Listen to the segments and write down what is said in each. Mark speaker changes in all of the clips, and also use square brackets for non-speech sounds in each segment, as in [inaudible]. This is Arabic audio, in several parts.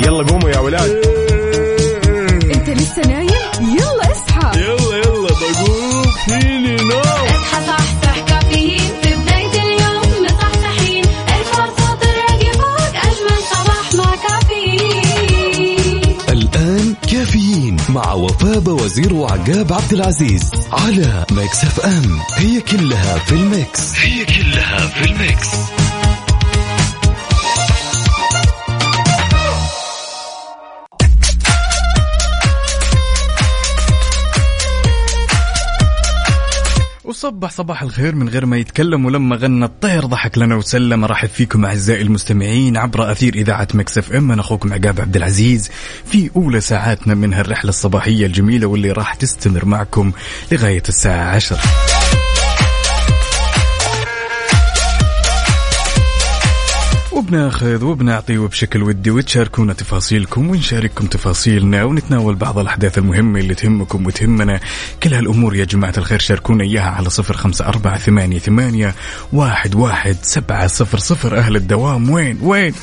Speaker 1: يلا قوموا يا ولاد.
Speaker 2: انت لسه نايم؟ يلا اصحى.
Speaker 1: يلا يلا بقوم. فيني نوم.
Speaker 3: اصحى صحصح كافيين. في بداية اليوم مصحصحين الفرصة تراقي فوق أجمل صباح مع كافيين.
Speaker 4: الآن كافيين مع وفاء وزير وعقاب عبد العزيز على Mix FM. هي كلها في ال mix. هي كلها في ال mix.
Speaker 5: وصبح صباح الخير من غير ما يتكلم ولما غنى الطير ضحك لنا وسلم. أرحب فيكم أعزائي المستمعين عبر أثير إذاعة مكس إف إم. أنا أخوكم عقاب عبد العزيز. في أولى ساعاتنا من هالرحله الصباحية الجميلة واللي راح تستمر معكم لغاية الساعة 10 وبناخذ وبنعطي وبشكل ودي وتشاركونا تفاصيلكم ونشارككم تفاصيلنا ونتناول بعض الأحداث المهمة اللي تهمكم وتهمنا. كل هالأمور يا جماعة الخير شاركونا إياها على صفر خمسة أربعة ثمانية, ثمانية واحد, واحد سبعة صفر صفر. أهل الدوام وين وين؟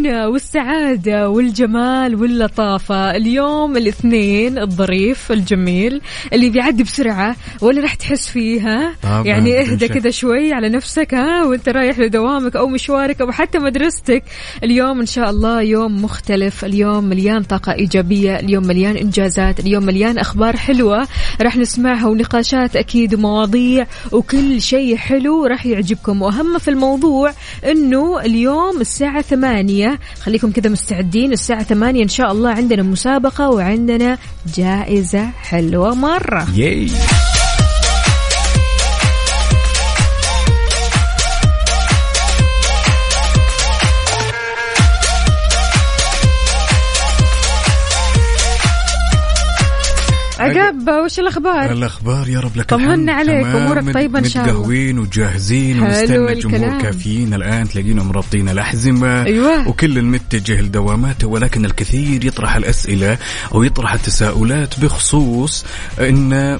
Speaker 2: الهنا والسعادة والجمال واللطافة. اليوم الاثنين الظريف الجميل اللي بيعدي بسرعة ولا راح تحس فيها؟ يعني اهدى. كذا شوي على نفسك ها؟ وانت رايح لدوامك أو مشوارك أو حتى مدرستك. اليوم إن شاء الله يوم مختلف. اليوم مليان طاقة إيجابية اليوم مليان إنجازات اليوم مليان أخبار حلوة راح نسمعها ونقاشات أكيد ومواضيع وكل شيء حلو راح يعجبكم. وأهم في الموضوع إنه اليوم الساعة ثمانية خليكم كذا مستعدين. الساعة ثمانية إن شاء الله عندنا مسابقة وعندنا جائزة حلوة مرة.
Speaker 5: ياي
Speaker 2: عقاب وش الأخبار؟
Speaker 5: الأخبار يا رب لك
Speaker 2: طمنا. عليك،
Speaker 5: مت-
Speaker 2: طيبة إن شاء الله.
Speaker 5: متقهوين وجاهزين ونستنى. الجمهور كافيين الآن تلاقينا مربطين الأحزمة
Speaker 2: أيوة.
Speaker 5: وكل متجه لدواماته ولكن الكثير يطرح الأسئلة أو يطرح التساؤلات بخصوص إن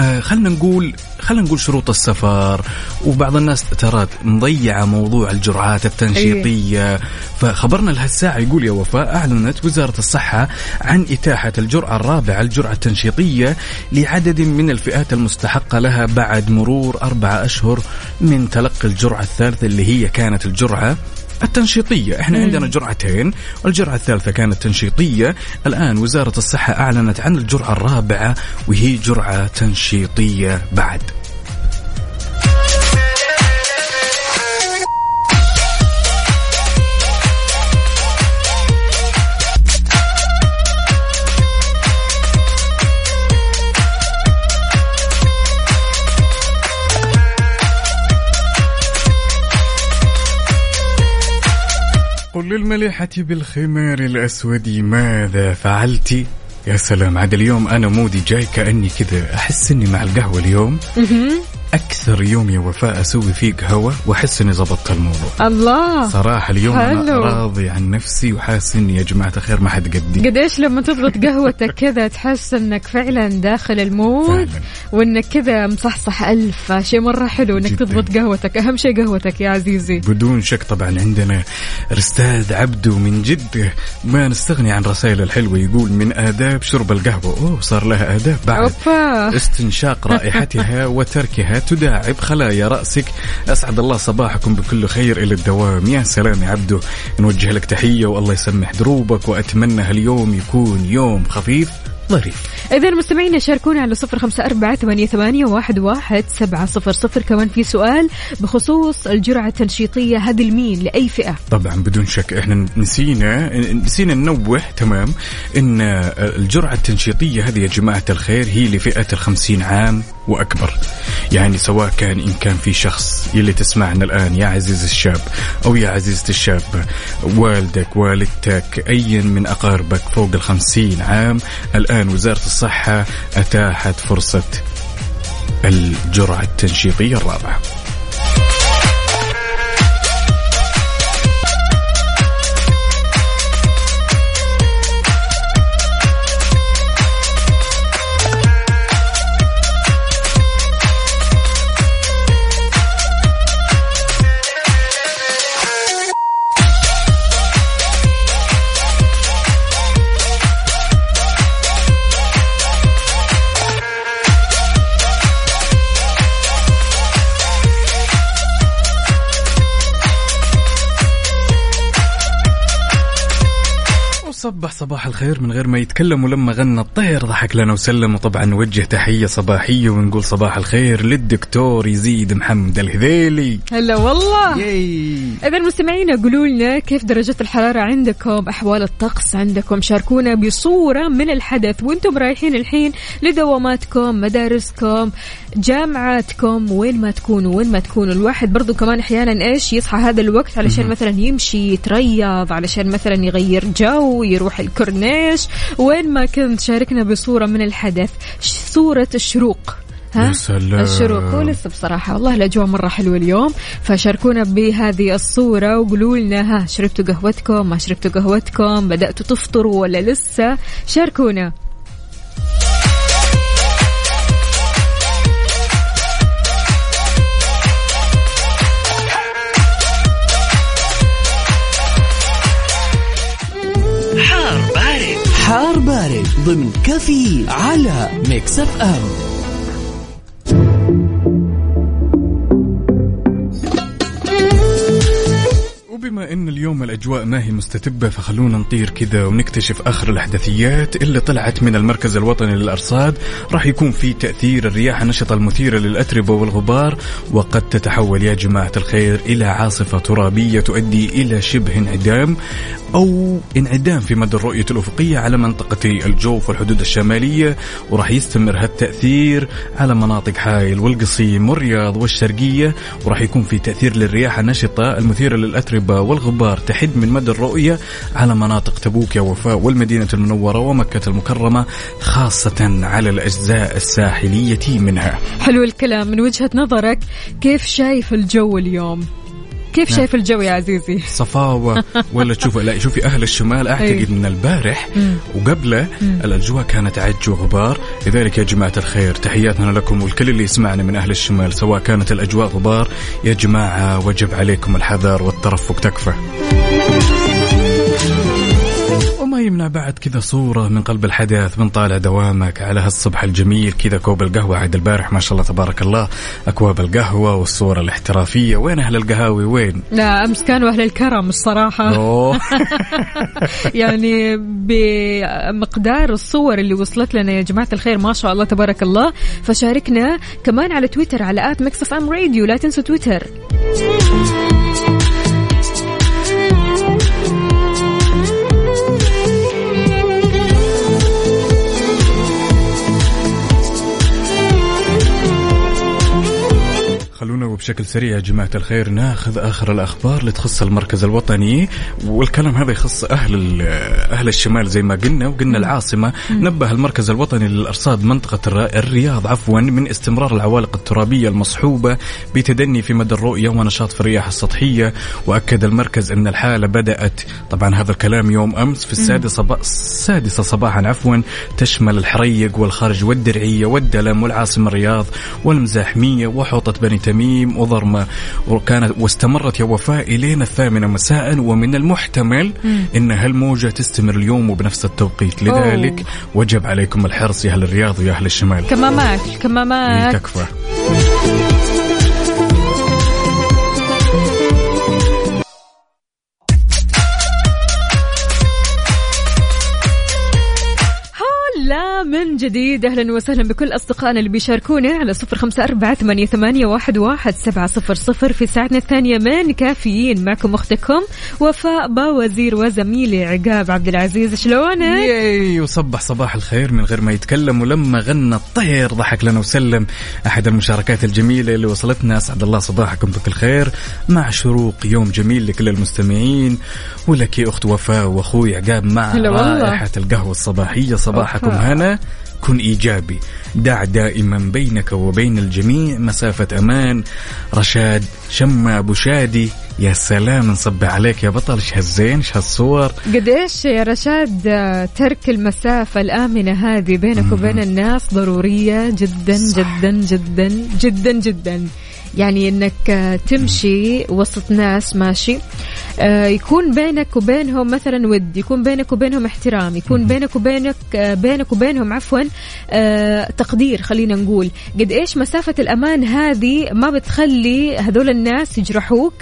Speaker 5: آه، خلنا نقول خلينا نقول شروط السفر وبعض الناس ترى مضيعة موضوع الجرعات التنشيطية. فخبرنا لهالساعة يقول يا وفاء أعلنت وزارة الصحة عن إتاحة الجرعة الرابعة الجرعة التنشيطية لعدد من الفئات المستحقة لها بعد مرور أربعة أشهر من تلقي الجرعة الثالثة اللي هي كانت الجرعة. التنشيطية. إحنا عندنا جرعتين. والجرعة الثالثة كانت تنشيطية. الآن وزارة الصحة أعلنت عن الجرعة الرابعة وهي جرعة تنشيطية بعد. قل للمليحة بالخمار الأسود ماذا فعلت؟ يا سلام عاد اليوم أنا مودي جاي كأني كذا أحس إني مع القهوة اليوم. أكثر يوم يا وفاء أسوي فيه قهوة وأحس إني ضبطت الموضوع.
Speaker 2: الله.
Speaker 5: صراحة اليوم أنا
Speaker 2: حلو.
Speaker 5: راضي عن نفسي وحاسس إني يا جماعة الخير ما حد قدي.
Speaker 2: قديش لما تضبط قهوتك كذا تحس إنك فعلا داخل المود
Speaker 5: فعلا.
Speaker 2: وإنك كذا مصحصح ألف. شيء مرة حلو إنك
Speaker 5: جداً.
Speaker 2: تضبط قهوتك. أهم شيء قهوتك يا عزيزي.
Speaker 5: بدون شك طبعا عندنا رستاذ عبدو من جدة. ما نستغني عن رسائل الحلوة. يقول من آداب شرب القهوة. أوه صار لها آداب بعد
Speaker 2: أوبا.
Speaker 5: استنشاق رائحتها وتركها. تداعب خلايا رأسك. أسعد الله صباحكم بكل خير إلى الدوام. يا سلام يا عبدو. نوجه لك تحية والله يسمح دروبك وأتمنى هاليوم يكون يوم خفيف ظريف.
Speaker 2: إذا مستمعينا شاركونا على صفر خمسة أربعة ثمانية, ثمانية واحد, واحد سبعة صفر صفر. كمان في سؤال بخصوص الجرعة التنشيطية هذه لمين؟ لأي فئة؟
Speaker 5: طبعا بدون شك إحنا نسينا نسينا ننوه تمام إن الجرعة التنشيطية هذه يا جماعة الخير هي لفئة الخمسين عام. وأكبر. يعني سواء كان إن كان في شخص يلي تسمعنا الآن يا عزيز الشاب أو يا عزيزة الشاب والدك والدتك أي من أقاربك فوق الخمسين عام الآن وزارة الصحة أتاحت فرصة الجرعة التنشيطية الرابعة. الخير من غير ما يتكلم ولما غنى الطير ضحك لنا وسلم. وطبعا نوجه تحية صباحية ونقول صباح الخير للدكتور يزيد محمد الهذيلي.
Speaker 2: هلا والله.
Speaker 5: ياي.
Speaker 2: إذا مستمعينا قولوا لنا كيف درجة الحرارة عندكم أحوال الطقس عندكم شاركونا بصورة من الحدث. وأنتم رايحين الحين لدواماتكم مدارسكم جامعاتكم وين ما تكونوا وين ما تكونوا. الواحد برضو كمان أحيانا إيش يصحى هذا الوقت علشان مثلا يمشي يتريض علشان مثلا يغير جو يروح الكورنيش. وين ما كنت شاركنا بصورة من الحدث صورة الشروق. ها؟
Speaker 5: سلام.
Speaker 2: الشروق. ولسه بصراحة. والله الأجواء مرة حلوة اليوم. فشاركونا بهذه الصورة وقولوا لنا ها شربتوا قهوتكم ما شربتوا قهوتكم بدأتوا تفطروا ولا لسه؟ شاركونا.
Speaker 4: ضمن كافيين على Mix FM.
Speaker 5: وبما إن اليوم الأجواء ما هي مستتبة فخلونا نطير كذا ونكتشف آخر الأحداثيات اللي طلعت من المركز الوطني للأرصاد. راح يكون في تأثير الرياح النشطة المثيرة للأتربة والغبار وقد تتحول يا جماعة الخير إلى عاصفة ترابية تؤدي إلى شبه انعدام أو انعدام في مدى الرؤية الأفقية على منطقتي الجوف والحدود الشمالية. وراح يستمر هالتأثير على مناطق حائل والقصيم والرياض والشرقية. وراح يكون في تأثير للرياح النشطة المثيرة للأتربة والغبار تحد من مدى الرؤية على مناطق تبوك يا وفاء والمدينة المنورة ومكة المكرمة خاصة على الأجزاء الساحلية منها.
Speaker 2: حلو الكلام من وجهة نظرك كيف شايف الجو اليوم كيف شايف الجو يا عزيزي؟
Speaker 5: صفاوة ولا تشوف لا شوفي أهل الشمال. أعتقد من البارح. وقبله الأجواء كانت عج وغبار. لذلك يا جماعة الخير تحياتنا لكم والكل اللي يسمعنا من أهل الشمال سواء كانت الأجواء غبار يا جماعة وجب عليكم الحذر والترفق تكفى. وما يمنع بعد كذا صورة من قلب الحدث بنطالع دوامك على هالصبح الجميل كذا كوب القهوة عاد البارح ما شاء الله تبارك الله أكواب القهوة والصورة الاحترافية. وين أهل القهاوي؟ وين؟
Speaker 2: لا أمس كانوا أهل الكرم الصراحة. [laughs] يعني بمقدار الصور اللي وصلت لنا يا جماعة الخير ما شاء الله تبارك الله. فشاركنا كمان على تويتر على at Mix FM Radio. لا تنسوا تويتر.
Speaker 5: وبشكل سريع يا جماعة الخير. ناخذ آخر الأخبار اللي تخص المركز الوطني. والكلام هذا يخص أهل أهل الشمال زي ما قلنا وقلنا العاصمة. نبه المركز الوطني للأرصاد منطقة الر- الرياض عفوا من استمرار العوالق الترابية المصحوبة بتدني في مدى الرؤية ونشاط في الرياح السطحية. وأكد المركز أن الحالة بدأت طبعا هذا الكلام يوم أمس في السادسة السادسة صباحا عفوا تشمل الحريق والخرج والدرعية والدلم والعاصمة الرياض والمزاحمية وحوطة بني تميم. وضرمة. وكانت واستمرت يا وفاء إلين الثامنة مساء ومن المحتمل أن هالموجة تستمر اليوم وبنفس التوقيت. لذلك
Speaker 2: أوه.
Speaker 5: وجب عليكم الحرص يا أهل الرياض ويا أهل الشمال.
Speaker 2: كمامات
Speaker 5: إيه،
Speaker 2: كمامات
Speaker 5: تكفى.
Speaker 2: هلا من جديد. أهلا وسهلا بكل أصدقائنا اللي بيشاركونا على صفر خمسة أربعة ثمانية, ثمانية واحد, واحد سبعة صفر صفر في ساعتنا الثانية من كافيين معكم أختكم وفاء باوزير وزميلي عقاب عبد العزيز. شلونك؟
Speaker 5: ياي وصبح صباح الخير من غير ما يتكلم ولما غنى الطير ضحك لنا وسلم. أحد المشاركات الجميلة اللي وصلتنا أسعد الله صباحكم بكل خير. مع شروق يوم جميل لكل المستمعين. ولك أخت وفاء وأخوي عقاب مع. رائحة القهوة الصباحية. صباحكم. هنا. كن إيجابي. دع دائما بينك وبين الجميع مسافة أمان. رشاد شمة أبو شادي يا سلام نصب عليك يا بطل إيش هالزين إيش هالصور
Speaker 2: قديش يا رشاد آه، ترك المسافة الآمنة هذه بينك وبين الناس ضرورية جدا جدا جدا جدا جدا. يعني إنك آه، تمشي وسط ناس ماشي. يكون بينك وبينهم مثلا ود يكون بينك وبينهم احترام يكون بينك وبينك آه، بينك وبينهم عفوا آه، تقدير خلينا نقول. قد إيش مسافة الأمان هذه ما بتخلي هذول الناس يجرحوك؟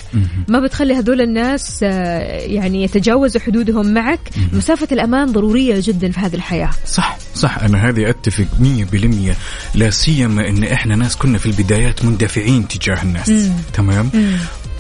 Speaker 2: ما بتخلي هذول الناس آه، يعني يتجاوزوا حدودهم معك؟ مسافة الأمان ضرورية جدا في هذه الحياة.
Speaker 5: صح صح. أنا هذه أتفق 100% لا سيما إن إحنا ناس كنا في البدايات مندفعين تجاه الناس. تمام؟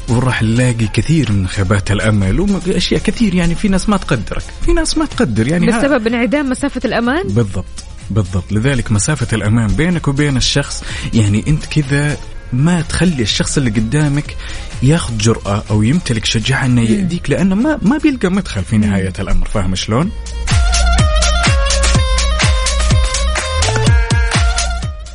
Speaker 5: وراح نلاقي كثير من خيبات الأمل واشياء كثير يعني في ناس ما تقدرك. في ناس ما تقدر يعني
Speaker 2: بسبب انعدام مسافة الأمان؟
Speaker 5: بالضبط بالضبط. لذلك مسافة الأمان بينك وبين الشخص يعني أنت كذا ما تخلي الشخص اللي قدامك ياخذ جرأة أو يمتلك شجاعة أنه يأذيك لأنه ما ما بيلقى مدخل في نهاية الأمر. فاهم شلون؟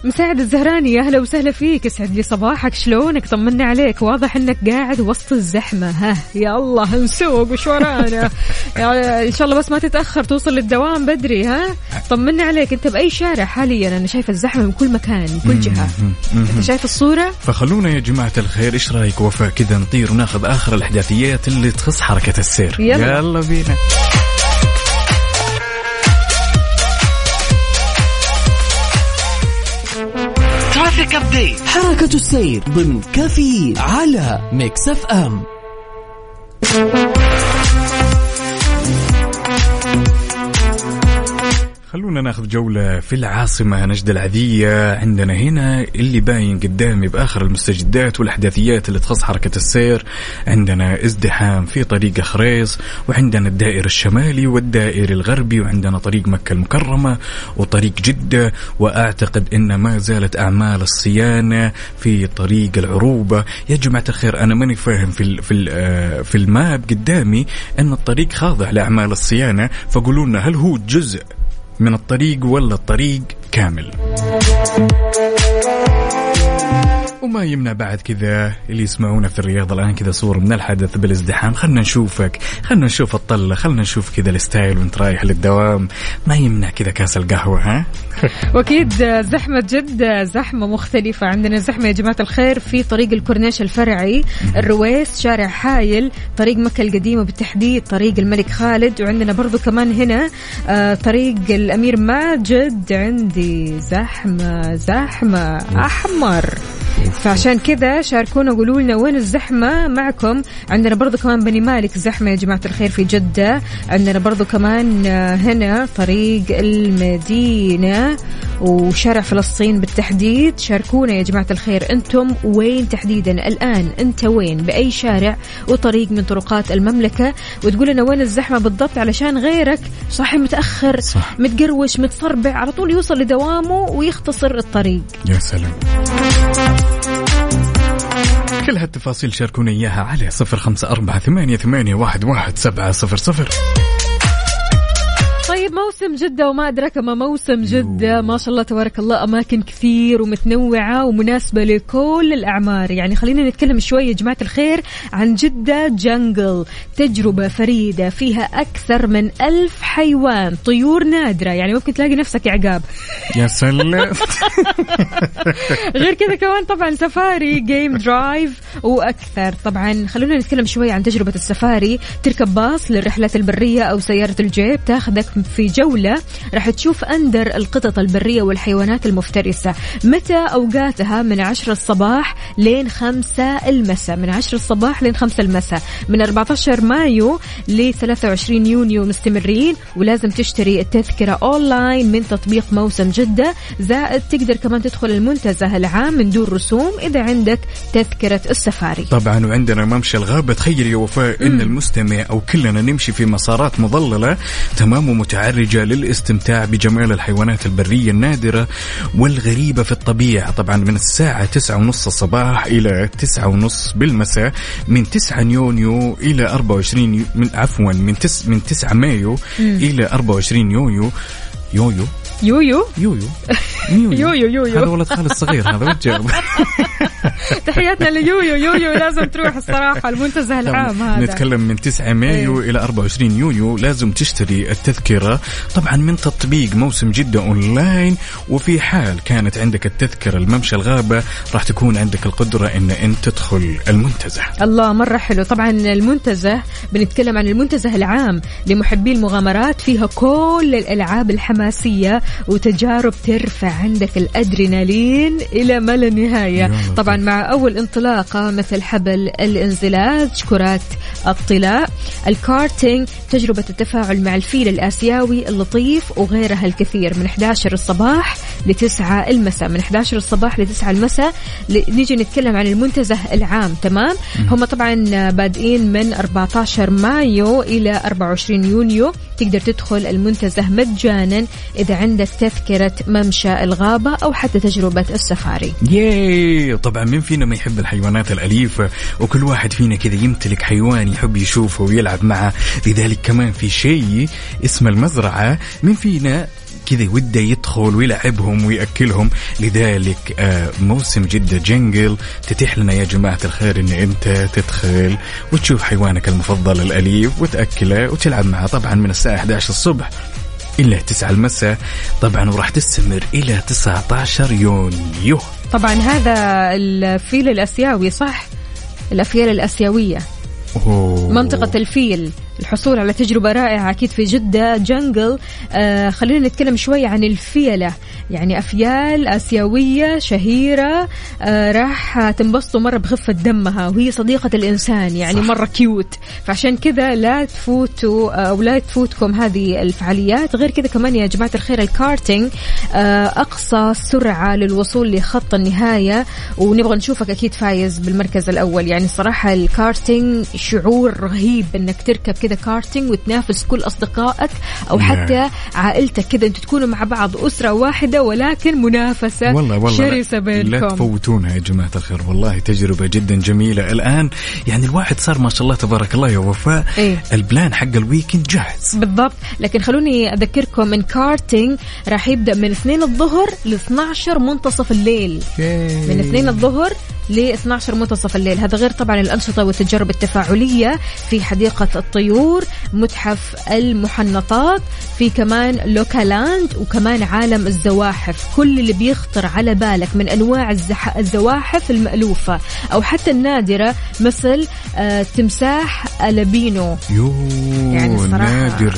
Speaker 2: مساعد الزهراني يا أهلا وسهلا فيك. يسعد لي صباحك. شلونك؟ طمنا عليك. واضح إنك قاعد وسط الزحمة. ها يا الله نسوق وش ورانا؟ [laughs] إن شاء الله بس ما تتأخر توصل للدوام بدري ها؟ طمنا عليك. أنت بأي شارع حاليا؟ أنا شايفة الزحمة من كل مكان من كل جهة. أنت شايف الصورة؟
Speaker 5: فخلونا يا جماعة الخير. إيش رأيك؟ وفاء كذا نطير وناخذ آخر الإحداثيات اللي تخص حركة السير.
Speaker 2: يلا.
Speaker 5: يلا بينا.
Speaker 4: traffic update حركة السير ضمن كافيين على Mix FM.
Speaker 5: خلونا ناخذ جولة في العاصمة نجد العذية عندنا هنا اللي باين قدامي بآخر المستجدات والأحداثيات اللي تخص حركة السير. عندنا ازدحام في طريق خريص وعندنا الدائر الشمالي والدائر الغربي وعندنا طريق مكة المكرمة وطريق جدة. وأعتقد أن ما زالت أعمال الصيانة في طريق العروبة. يا جماعة الخير أنا ماني فاهم في ال في ال آه، في ال map قدامي أن الطريق خاضع لأعمال الصيانة. فقولوا لنا هل هو جزء من الطريق ولا الطريق كامل. وما يمنع بعد كذا اللي يسمعونا في الرياض الآن كذا صور من الحدث بالازدحام. خلنا نشوفك خلنا نشوف الطلة خلنا نشوف كذا ال style وانت رايح للدوام. ما يمنع كذا كاس القهوة ها؟ [laughs]
Speaker 2: وأكيد زحمة جده زحمة مختلفة. عندنا زحمة يا جماعة الخير في طريق الكورنيش الفرعي الرويس شارع حايل طريق مكة القديمة بالتحديد طريق الملك خالد وعندنا برضو كمان هنا آه طريق الأمير ماجد. عندي زحمة زحمة. أحمر. فعشان كذا شاركونا وقولوا لنا وين الزحمة معكم. عندنا برضو كمان بني مالك زحمة يا جماعة الخير في جدة. عندنا برضو كمان هنا طريق المدينة وشارع فلسطين بالتحديد. شاركونا يا جماعة الخير أنتم وين تحديدا؟ الآن أنت وين؟ بأي شارع وطريق من طرقات المملكة. وتقول لنا وين الزحمة بالضبط علشان غيرك صاحي متأخر
Speaker 5: صح.
Speaker 2: متقروش متصربع على طول يوصل لدوامه ويختصر الطريق.
Speaker 5: يا سلام. كل هالتفاصيل شاركونا إياها على صفر خمسة أربعة ثمانية, ثمانية واحد, واحد سبعة صفر صفر.
Speaker 2: طيب موسم جدة وما أدراك ما موسم جدة. ما شاء الله تبارك الله أماكن كثير ومتنوعة ومناسبة لكل الأعمار. يعني خلينا نتكلم شوي يا جماعة الخير عن جدة Jungle. تجربة فريدة فيها أكثر من ألف حيوان. طيور نادرة يعني ممكن تلاقي نفسك عقاب. [laughs]
Speaker 5: يا سلام. [laughs]
Speaker 2: غير كذا كمان طبعا safari game drive وأكثر. طبعا خلونا نتكلم شوي عن تجربة السفاري. تركب باص للرحلات البرية أو سيارة الجيب تاخذك في جولة راح تشوف أندر القطط البرية والحيوانات المفترسة. متى أوقاتها؟ من 10 الصباح لين 5 المساء. من 10 الصباح لين 5 المساء. من 14 مايو ل 23 يونيو مستمرين ولازم تشتري التذكرة أونلاين من تطبيق موسم جدة. زائد تقدر كمان تدخل المنتزه العام من دون رسوم إذا عندك تذكرة السفاري.
Speaker 5: طبعا وعندنا ممشى الغابة. تخيل يا وفاء إن المستمع أو كلنا نمشي في مسارات مظللة. تمام ومتعرجة للاستمتاع بجمال الحيوانات البرية النادرة والغريبة في الطبيعة. طبعا من الساعة تسعة ونص الصباح إلى تسعة ونص بالمساء من 9 يونيو إلى 24 يو- من عفوا من تس من 9 مايو إلى 24 يونيو يويو.
Speaker 2: يويو؟ [laughs]
Speaker 5: يويو.
Speaker 2: يويو. يويو.
Speaker 5: هذا ولد خالد صغير هذا وجه [laughs]
Speaker 2: تحياتنا ليويو يويو لازم تروح الصراحة المنتزه العام هذا.
Speaker 5: نتكلم من 9 مايو
Speaker 2: إيه.
Speaker 5: إلى 24 يونيو لازم تشتري التذكرة. طبعا من تطبيق موسم جدة أونلاين وفي حال كانت عندك التذكرة الممشى الغابة راح تكون عندك القدرة إن أنت تدخل المنتزه.
Speaker 2: الله مرة حلو. طبعا المنتزه بنتكلم عن المنتزه العام لمحبي المغامرات فيها كل الألعاب الحماسية وتجارب ترفع عندك الأدرينالين إلى ما لا نهاية. طبعا مع أول انطلاقة مثل حبل الانزلاق كرات الطلاء الكارتينج تجربة التفاعل مع الفيل الآسيوي اللطيف وغيرها الكثير. من 11 الصباح ل 9 المساء من 11 الصباح ل 9 المساء نيجي نتكلم عن المنتزه العام. تمام؟ هم طبعا بادئين من 14 مايو إلى 24 يونيو. تقدر تدخل المنتزه مجانا إذا عندك تذكرة ممشى الغابة أو حتى تجربة السفاري.
Speaker 5: ياي طبعا مين فينا ما يحب الحيوانات الأليفة؟ وكل واحد فينا كذا يمتلك حيوان يحب يشوفه ويلعب معه. لذلك كمان في شيء اسمه المزرعة. مين فينا كذا وده يدخل ويلعبهم ويأكلهم؟ لذلك آه، موسم جدة جنجل تتيح لنا يا جماعة الخير إن أنت تدخل وتشوف حيوانك المفضل الأليف وتأكله وتلعب معه. طبعا من الساعة 11 الصبح إلى 9 المساء. طبعا وراح تستمر إلى 19 يونيو.
Speaker 2: طبعا هذا الفيل الآسيوي صح؟ الأفيال الآسيوية.
Speaker 5: أوه.
Speaker 2: منطقة الفيل. الحصول على تجربة رائعة أكيد في جدة Jungle. آه خلينا نتكلم شوي عن الفيلة. يعني أفيال آسيوية شهيرة آه راح تنبسطوا مرة بخفة دمها وهي صديقة الإنسان يعني
Speaker 5: صح.
Speaker 2: مرة cute فعشان كذا لا تفوتوا آه، أو لا تفوتكم هذه الفعاليات. غير كذا كمان يا جماعة الخير الكارتينج آه أقصى سرعة للوصول لخط النهاية. ونبغى نشوفك أكيد فايز بالمركز الأول. يعني صراحة الكارتينج شعور رهيب أنك تركب كذا كارتينج وتنافس كل أصدقائك أو
Speaker 5: نعم.
Speaker 2: حتى عائلتك كذا أنتوا تكونوا مع بعض أسرة واحدة ولكن منافسة.
Speaker 5: والله والله.
Speaker 2: شرسة
Speaker 5: لا, لا
Speaker 2: بينكم.
Speaker 5: تفوتونها يا جماعة الخير. والله تجربة جدا جميلة. الآن يعني الواحد صار ما شاء الله تبارك الله يا وفاء.
Speaker 2: إيه.
Speaker 5: ال plan حق ال weekend جاهز.
Speaker 2: بالضبط. لكن خلوني أذكركم إن كارتينج راح يبدأ من 2 الظهر ل 12 منتصف الليل. من 2 الظهر ل 12 منتصف الليل. هذا غير طبعا الأنشطة والتجارب التفاعلية في حديقة الطيور. متحف المحنطات في كمان لوكالاند وكمان عالم الزواحف. كل اللي بيخطر على بالك من أنواع الزح... الزواحف المألوفة أو حتى النادرة مثل آه تمساح ألبينو
Speaker 5: يو
Speaker 2: يعني الصراحة
Speaker 5: نادر.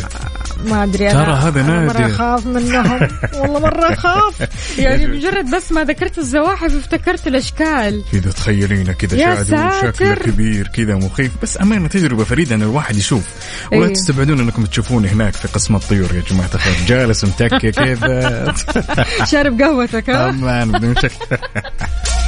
Speaker 2: ما أدري
Speaker 5: ترى هذا نادر.
Speaker 2: مرة أخاف منهم. [laughs] والله مرة أخاف. يعني مجرد بس ما ذكرت الزواحف افتكرت الأشكال.
Speaker 5: كذا تخيلينه كذا شادو. شكله كبير كذا مخيف. بس أمانة تجربة فريدة إن الواحد يشوف. ولا
Speaker 2: إيه.
Speaker 5: تستبعدون إنكم تشوفوني هناك في قسم الطيور يا جماعة الخير. جالس متكي كذا [laughs]
Speaker 2: شارب قهوتك ها؟
Speaker 5: أمان [laughs]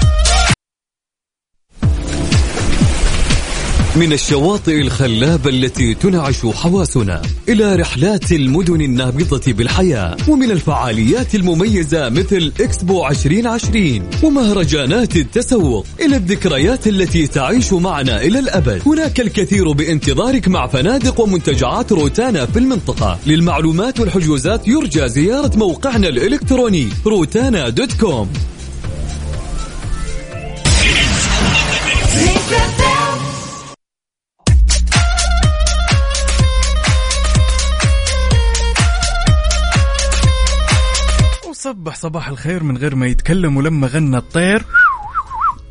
Speaker 4: من الشواطئ الخلابة التي تنعش حواسنا إلى رحلات المدن النابضة بالحياة ومن الفعاليات المميزة مثل إكسبو 2020 ومهرجانات التسوق إلى الذكريات التي تعيش معنا إلى الأبد. هناك الكثير بانتظارك مع فنادق ومنتجعات روتانا في المنطقة. للمعلومات والحجوزات يرجى زيارة موقعنا الإلكتروني روتانا dot com.
Speaker 5: وصبح صباح الخير من غير ما يتكلم ولما غنى الطير.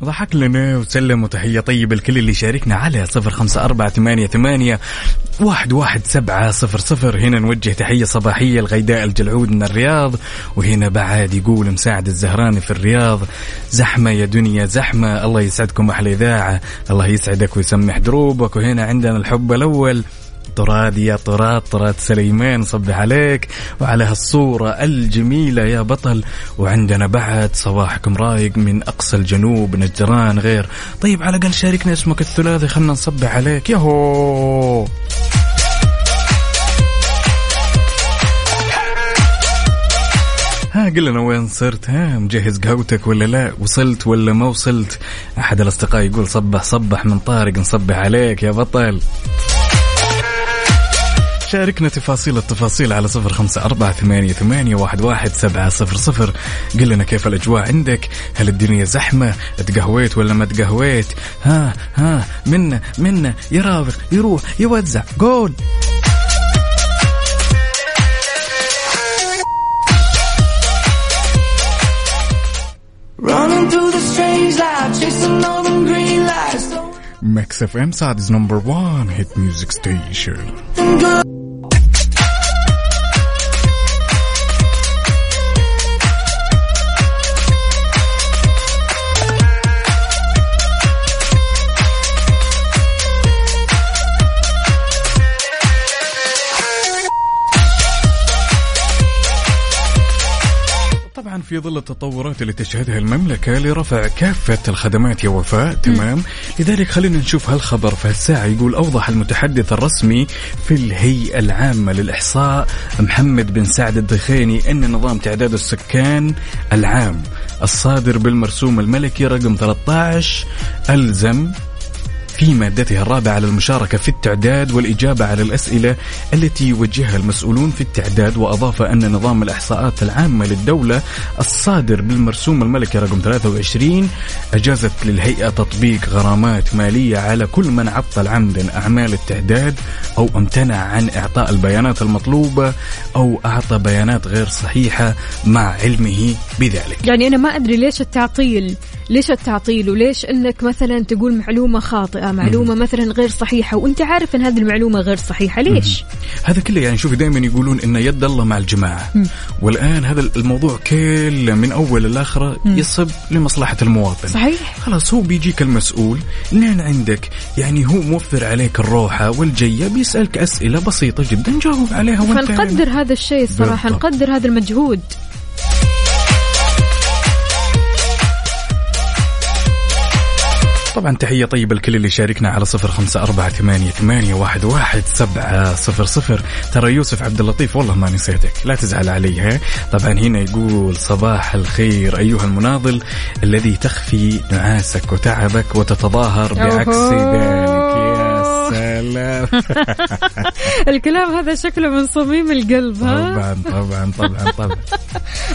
Speaker 5: ضحك لنا وسلم وتحية طيبة الكل اللي شاركنا على صفر خمسة أربعة ثمانية, ثمانية واحد, واحد سبعة صفر صفر. هنا نوجه تحية صباحية لغيداء الجلعود من الرياض وهنا بعد يقول مساعد الزهراني في الرياض زحمة يا دنيا زحمة الله يسعدكم أحلى إذاعة الله يسعدك ويسمح دروبك. وهنا عندنا الحب الأول طراد يا طراد طراد سليمان صبح عليك. وعلى هالصورة الجميلة يا بطل. وعندنا بعد صباحكم رايق من أقصى الجنوب نجران غير. طيب على الأقل شاركنا اسمك الثلاثي خلنا نصبح عليك. يهو ها قل لنا وين صرت؟ ها مجهز قهوتك ولا لا؟ وصلت ولا ما وصلت؟ أحد الأصدقاء يقول صبح صبح من طارق نصبح عليك يا بطل. شاركنا تفاصيل التفاصيل على صفر خمسة أربعة ثمانية, ثمانية واحد, واحد سبعة صفر صفر. قل لنا كيف الأجواء عندك؟ هل الدنيا زحمة؟ تقهويت ولا ما تقهويت ها ها منا منا يراوغ يروح يوزع جول
Speaker 6: Running through the strange life, chasing all them green lights.
Speaker 5: Mix FM Saudi's number 1 hit music في ظل التطورات اللي تشهدها المملكة لرفع كافة الخدمات يا وفاء تمام؟ لذلك خلينا نشوف هالخبر في هالساعة يقول أوضح المتحدث الرسمي في الهيئة العامة للإحصاء محمد بن سعد الدخيني أن نظام تعداد السكان العام الصادر بالمرسوم الملكي رقم 13 ألزم في مادته الرابعة على المشاركة في التعداد والإجابة على الأسئلة التي يوجهها المسؤولون في التعداد وأضاف أن نظام الإحصاءات العامة للدولة الصادر بالمرسوم الملكي رقم 23 أجازت للهيئة تطبيق غرامات مالية على كل من عطل عمدا أعمال التعداد أو امتنع عن إعطاء البيانات المطلوبة أو أعطى بيانات غير صحيحة مع علمه بذلك.
Speaker 2: يعني أنا ما أدري ليش التعطيل. ليش التعطيل وليش أنك مثلا تقول معلومة خاطئة معلومة مثلا غير صحيحة وأنت عارف أن هذه المعلومة غير صحيحة ليش؟
Speaker 5: هذا كله يعني شوفي دائما يقولون إن يد الله مع الجماعة. والآن هذا الموضوع كله من أول لاخره يصب لمصلحة المواطن.
Speaker 2: صحيح.
Speaker 5: خلاص هو بيجيك المسؤول لين عندك. يعني هو موفر عليك الروحة والجية بيسألك أسئلة بسيطة جدا جاوب عليها وانت
Speaker 2: فنقدر هذا الشيء الصراحة
Speaker 5: بالضبط.
Speaker 2: نقدر هذا المجهود.
Speaker 5: طبعا تحية طيبة لكل اللي شاركنا على صفر خمسة أربعة ثمانية, ثمانية واحد, واحد سبعة صفر صفر. ترى يوسف عبد اللطيف والله ما نسيتك لا تزعل علي ها؟ طبعا هنا يقول صباح الخير أيها المناضل الذي تخفي نعاسك وتعبك وتتظاهر بعكس. ذلك يا سلام. [laughs]
Speaker 2: الكلام هذا شكله من صميم القلب ها؟
Speaker 5: طبعا طبعا طبعا طبعا.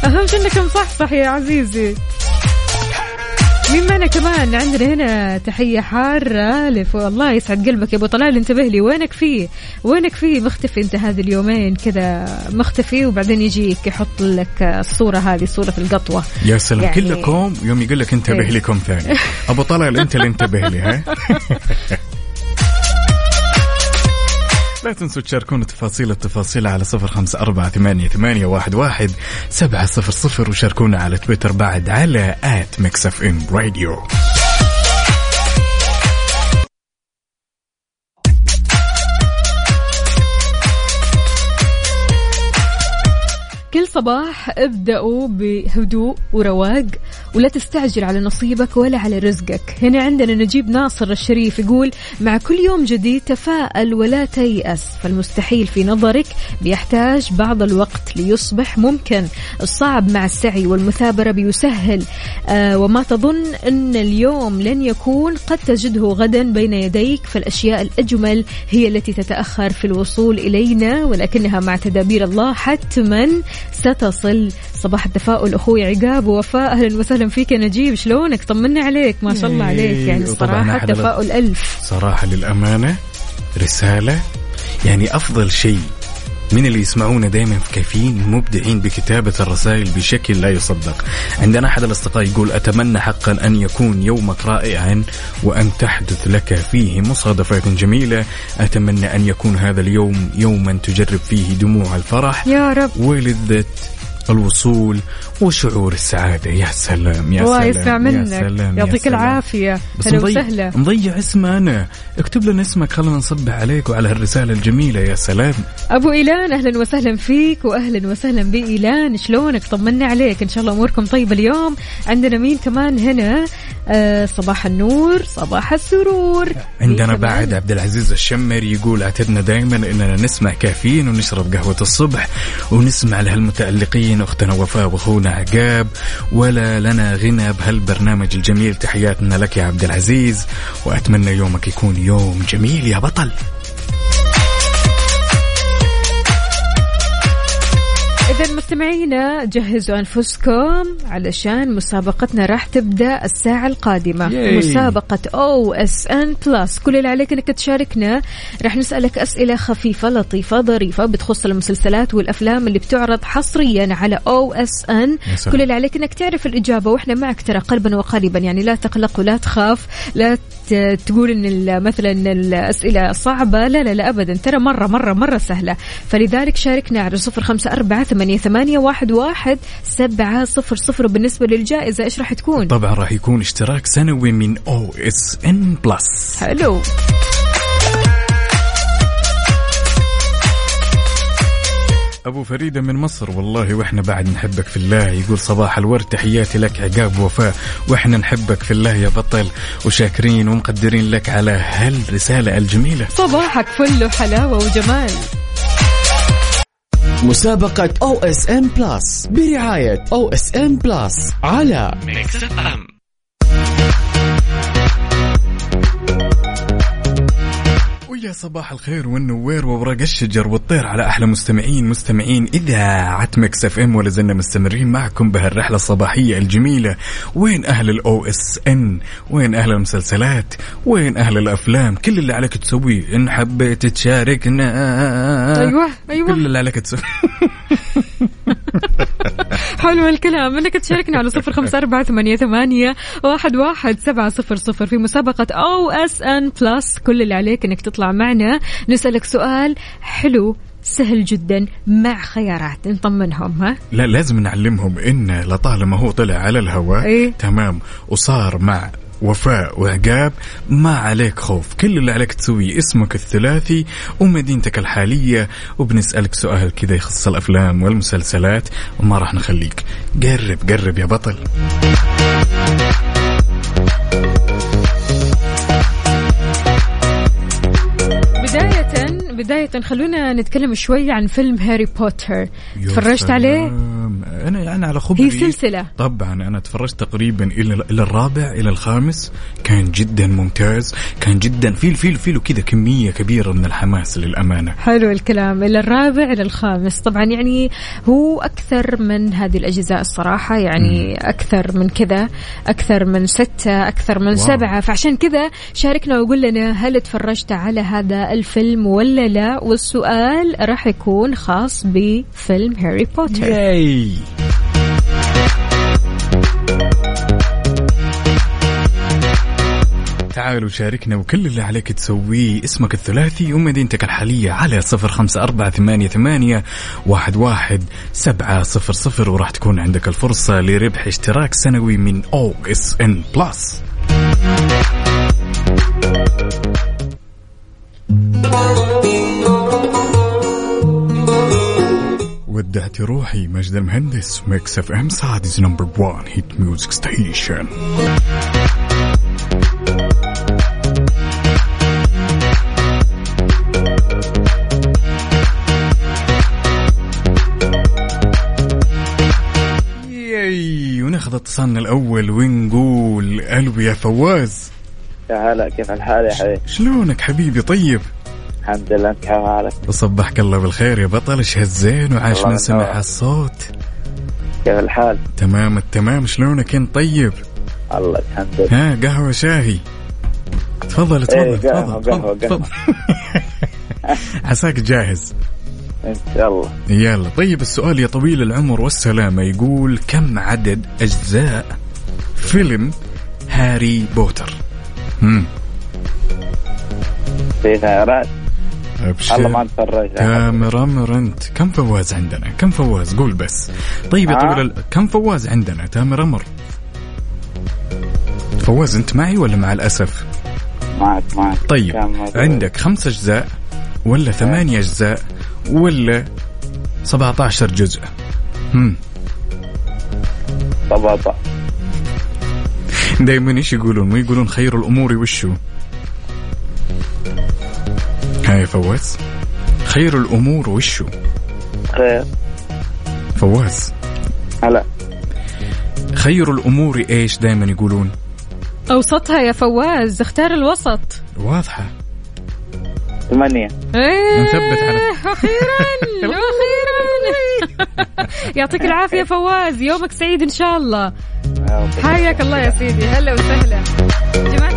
Speaker 2: أهم شيء أنك مصحصح يا عزيزي. مين معنا كمان؟ عندنا هنا تحية حارة لف الله يسعد قلبك يا أبو طلال انتبه لي. وينك فيه وينك فيه مختفي أنت هذه اليومين كذا. مختفي وبعدين يجيك يحط لك الصورة هذه صورة القطوة.
Speaker 5: يا سلام.
Speaker 2: يعني-
Speaker 5: كلكم يوم يقول لك انتبه
Speaker 2: إيه.
Speaker 5: لكم ثاني. أبو طلال أنت اللي انتبه لي ها؟ [laughs] لا تنسوا تشاركونا تفاصيل التفاصيل على صفر خمسة أربعة ثمانية, ثمانية واحد, واحد سبعة صفر صفر وشاركونا على تويتر بعد على at Mix FM Radio
Speaker 2: كل صباح ابدأوا بهدوء ورواق ولا تستعجل على نصيبك ولا على رزقك. هنا عندنا نجيب ناصر الشريف يقول مع كل يوم جديد تفاءل ولا تيأس فالمستحيل في نظرك بيحتاج بعض الوقت ليصبح ممكن. الصعب مع السعي والمثابرة بيسهل آه وما تظن أن اليوم لن يكون قد تجده غدا بين يديك فالأشياء الأجمل هي التي تتأخر في الوصول إلينا ولكنها مع تدابير الله حتما ستصل. صباح التفاؤل أخوي عقاب ووفاء. أهلا وسهلا فيك يا نجيب. شلونك؟ طمنا عليك. ما شاء الله عليك. يعني
Speaker 5: أحد
Speaker 2: التفاؤل ألف.
Speaker 5: صراحة للأمانة رسالة يعني أفضل شيء من اللي يسمعونا دائما في كافيين مبدعين بكتابة الرسائل بشكل لا يصدق. عندنا أحد الأصدقاء يقول أتمنى حقا أن يكون يومك رائعا وأن تحدث لك فيه مصادفات جميلة. أتمنى أن يكون هذا اليوم يوما تجرب فيه دموع الفرح.
Speaker 2: يا رب.
Speaker 5: ولذة الوصول وشعور السعادة. يا سلام يا
Speaker 2: الله
Speaker 5: سلام
Speaker 2: يسمع
Speaker 5: يا
Speaker 2: منك.
Speaker 5: سلام يا
Speaker 2: يعطيك
Speaker 5: سلام.
Speaker 2: العافية.
Speaker 5: بس
Speaker 2: هلا
Speaker 5: مضيع,
Speaker 2: وسهلا.
Speaker 5: مضيع اسم أنا اكتب لنا اسمك خلينا نصبح عليك وعلى هالرساله الجميلة. يا سلام.
Speaker 2: أبو إيلان أهلا وسهلا فيك وأهلا وسهلا بإيلان. شلونك؟ طمنا عليك. إن شاء الله أموركم طيبة اليوم. عندنا مين كمان هنا؟ آه صباح النور صباح السرور.
Speaker 5: عندنا؟ بعد عبد العزيز الشمر يقول أعتدنا دائما إننا نسمع كافيين ونشرب قهوة الصبح ونسمع لهالمتالقين أختنا وفاء وأخونا عقاب ولا لنا غنى بهالبرنامج الجميل. تحياتنا لك يا عبد العزيز وأتمنى يومك يكون يوم جميل يا بطل.
Speaker 2: إذا مستمعينا جهزوا أنفسكم علشان مسابقتنا راح تبدأ الساعة القادمة.
Speaker 5: ياي.
Speaker 2: مسابقة OSN Plus كل اللي عليك إنك تشاركنا. راح نسألك أسئلة خفيفة لطيفة ظريفة بتخص المسلسلات والأفلام اللي بتعرض حصريا على
Speaker 5: OSN.
Speaker 2: كل اللي عليك إنك تعرف الإجابة وإحنا معك ترى قلبا وقالبا يعني لا تقلق ولا تخاف. لا تقول إن مثلا الأسئلة صعبة. لا لا لا أبدا. ترى مرة مرة مرة سهلة. فلذلك شاركنا على صفر خمسة أربعة ثمانية, ثمانية واحد, واحد سبعة صفر صفر بالنسبة للجائزة. إيش راح تكون؟
Speaker 5: طبعا راح يكون اشتراك سنوي من OSN Plus.
Speaker 2: حلو.
Speaker 5: أبو فريدة من مصر. والله وإحنا بعد نحبك في الله. يقول صباح الورد تحياتي لك عقاب وفاء. وإحنا نحبك في الله يا بطل. وشاكرين ومقدرين لك على هالرسالة الجميلة.
Speaker 2: صباحك فل وحلاوة وجمال.
Speaker 7: مسابقة OSN Plus. برعاية OSN Plus. على
Speaker 5: ويا صباح الخير والنوير وورق الشجر والطير على أحلى مستمعين مستمعين اذاعه Mix FM ولا زلنا مستمرين معكم بهالرحلة الصباحية الجميلة. وين أهل ال OSN وين أهل المسلسلات؟ وين أهل الأفلام؟ كل اللي عليك تسويه إن حبيت تشاركنا.
Speaker 2: أيوة أيوة.
Speaker 5: كل اللي عليك تسويه. [laughs]
Speaker 2: حلو الكلام إنك تشاركنا على صفر خمسة أربعة ثمانية, ثمانية واحد, واحد سبعة صفر صفر في مسابقة OSN Plus. كل اللي عليك إنك تطلع معنا. نسألك سؤال حلو سهل جدا مع خيارات. نطمنهم ها؟
Speaker 5: لا لازم نعلمهم إن لطالما هو طلع على الهواء
Speaker 2: إيه.
Speaker 5: تمام وصار مع وفاء وعقاب ما عليك خوف كل اللي عليك تسويه اسمك الثلاثي ومدينتك الحالية. وبنسألك سؤال كذا يخص الأفلام والمسلسلات وما راح نخليك. قرب قرب يا بطل.
Speaker 2: بداية خلونا نتكلم شوي عن فيلم هاري بوتر. تفرجت عليه؟
Speaker 5: أنا يعني على خبري.
Speaker 2: هي سلسلة.
Speaker 5: طبعا أنا تفرجت تقريبا إلى إلى الرابع إلى الخامس. كان جدا ممتاز. كان جدا في في في له كذا كمية كبيرة من الحماس للأمانة.
Speaker 2: حلو الكلام. إلى الرابع إلى الخامس. طبعا يعني هو أكثر من هذه الأجزاء الصراحة. يعني أكثر من كذا أكثر من ستة أكثر من
Speaker 5: واو.
Speaker 2: سبعة. فعشان كذا شاركنا وقول لنا هل تفرجت على هذا الفيلم ولا لا والسؤال راح يكون خاص بفيلم هاري بوتر.
Speaker 5: ياي تعالوا شاركنا وكل اللي عليك تسويه. اسمك الثلاثي ومدينتك الحالية على صفر خمسة أربعة ثمانية, ثمانية واحد, واحد سبعة صفر صفر. وراح تكون عندك الفرصة لربح اشتراك سنوي من OSN Plus ودعت روحي ماجد المهندس Mix FM Saudi's number 1 hit music station وناخذ اتصالنا الأول ونقول ألو يا فواز.
Speaker 8: يا هلا كيف الحال يا حبيبي؟
Speaker 5: شلونك حبيبي طيب؟
Speaker 8: الحمد لله أنت كيف حالك؟
Speaker 5: وصبحك الله بالخير يا بطل إيش هالزين؟ وعاش من سمع. الصوت
Speaker 8: كيف الحال؟
Speaker 5: تمام التمام شلونك أنت طيب؟
Speaker 8: الله الحمد لله.
Speaker 5: ها قهوة شاهي. تفضل تفضل
Speaker 8: قهوة،
Speaker 5: تفضل
Speaker 8: قهوة،
Speaker 5: تفضل.
Speaker 8: قهوة. [laughs]
Speaker 5: عساك جاهز.
Speaker 8: إن شاء الله.
Speaker 5: يلا. طيب السؤال يا طويل العمر والسلامة يقول كم عدد أجزاء فيلم هاري بوتر؟ هم.
Speaker 8: في خيارات
Speaker 5: أبشر.
Speaker 8: الله ما تفرج
Speaker 5: كاميرا مرنت كم فواز عندنا؟ كم فواز؟ قول بس. طيب يا
Speaker 8: آه.
Speaker 5: طويل كم فواز عندنا؟ تامر أمر. فواز أنت معي ولا مع الأسف؟
Speaker 8: معك معك.
Speaker 5: طيب؟ عندك خمس أجزاء ولا ثمانية أجزاء ولا 17 جزء؟ هم.
Speaker 8: طبعا
Speaker 5: دائما إيش يقولون؟ مو يقولون خير الأمور وشو؟ هاي فواز؟ خير الأمور وشو؟
Speaker 8: خير.
Speaker 5: فواز.
Speaker 8: هلا.
Speaker 5: خير الأمور إيش دائما يقولون؟
Speaker 2: أوسطها يا فواز اختار الوسط.
Speaker 5: واضحة.
Speaker 8: ثمانية.
Speaker 2: إيه
Speaker 5: نثبت على-
Speaker 2: أخيرا [laughs] أخيرا. يعطيك العافية فواز يومك سعيد إن شاء الله.
Speaker 8: آه،
Speaker 2: حياك الله يا سيدي. هلا وسهلا. جماعة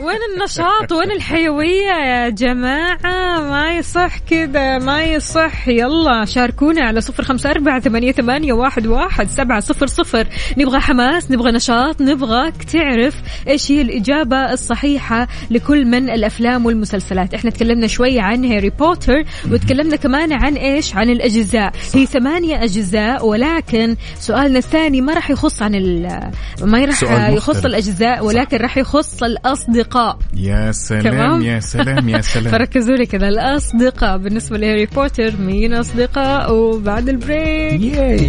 Speaker 2: وين النشاط؟ وين الحيوية يا جماعة؟ ما يصح كذا ما يصح. يلا شاركونا على صفر خمسة أربعة ثمانية, ثمانية واحد, واحد سبعة صفر صفر. نبغى حماس نبغى نشاط نبغاك تعرف إيش هي الإجابة الصحيحة لكل من الأفلام والمسلسلات. إحنا تكلمنا شوي عن هاري بوتر وتكلمنا كمان عن إيش؟ عن الأجزاء. هي ثمانية أجزاء ولكن سؤالنا الثاني ما راح يخص عن ال- ما راح يخص. الأجزاء ولكن راح يخص الأصدقاء.
Speaker 5: يا سلام
Speaker 2: تمام.
Speaker 5: يا سلام يا [laughs] سلام.
Speaker 2: فركزوا لي كذا. الأصدقاء بالنسبة لهاري بوتر مين أصدقاء؟ بعد ال
Speaker 5: break. yay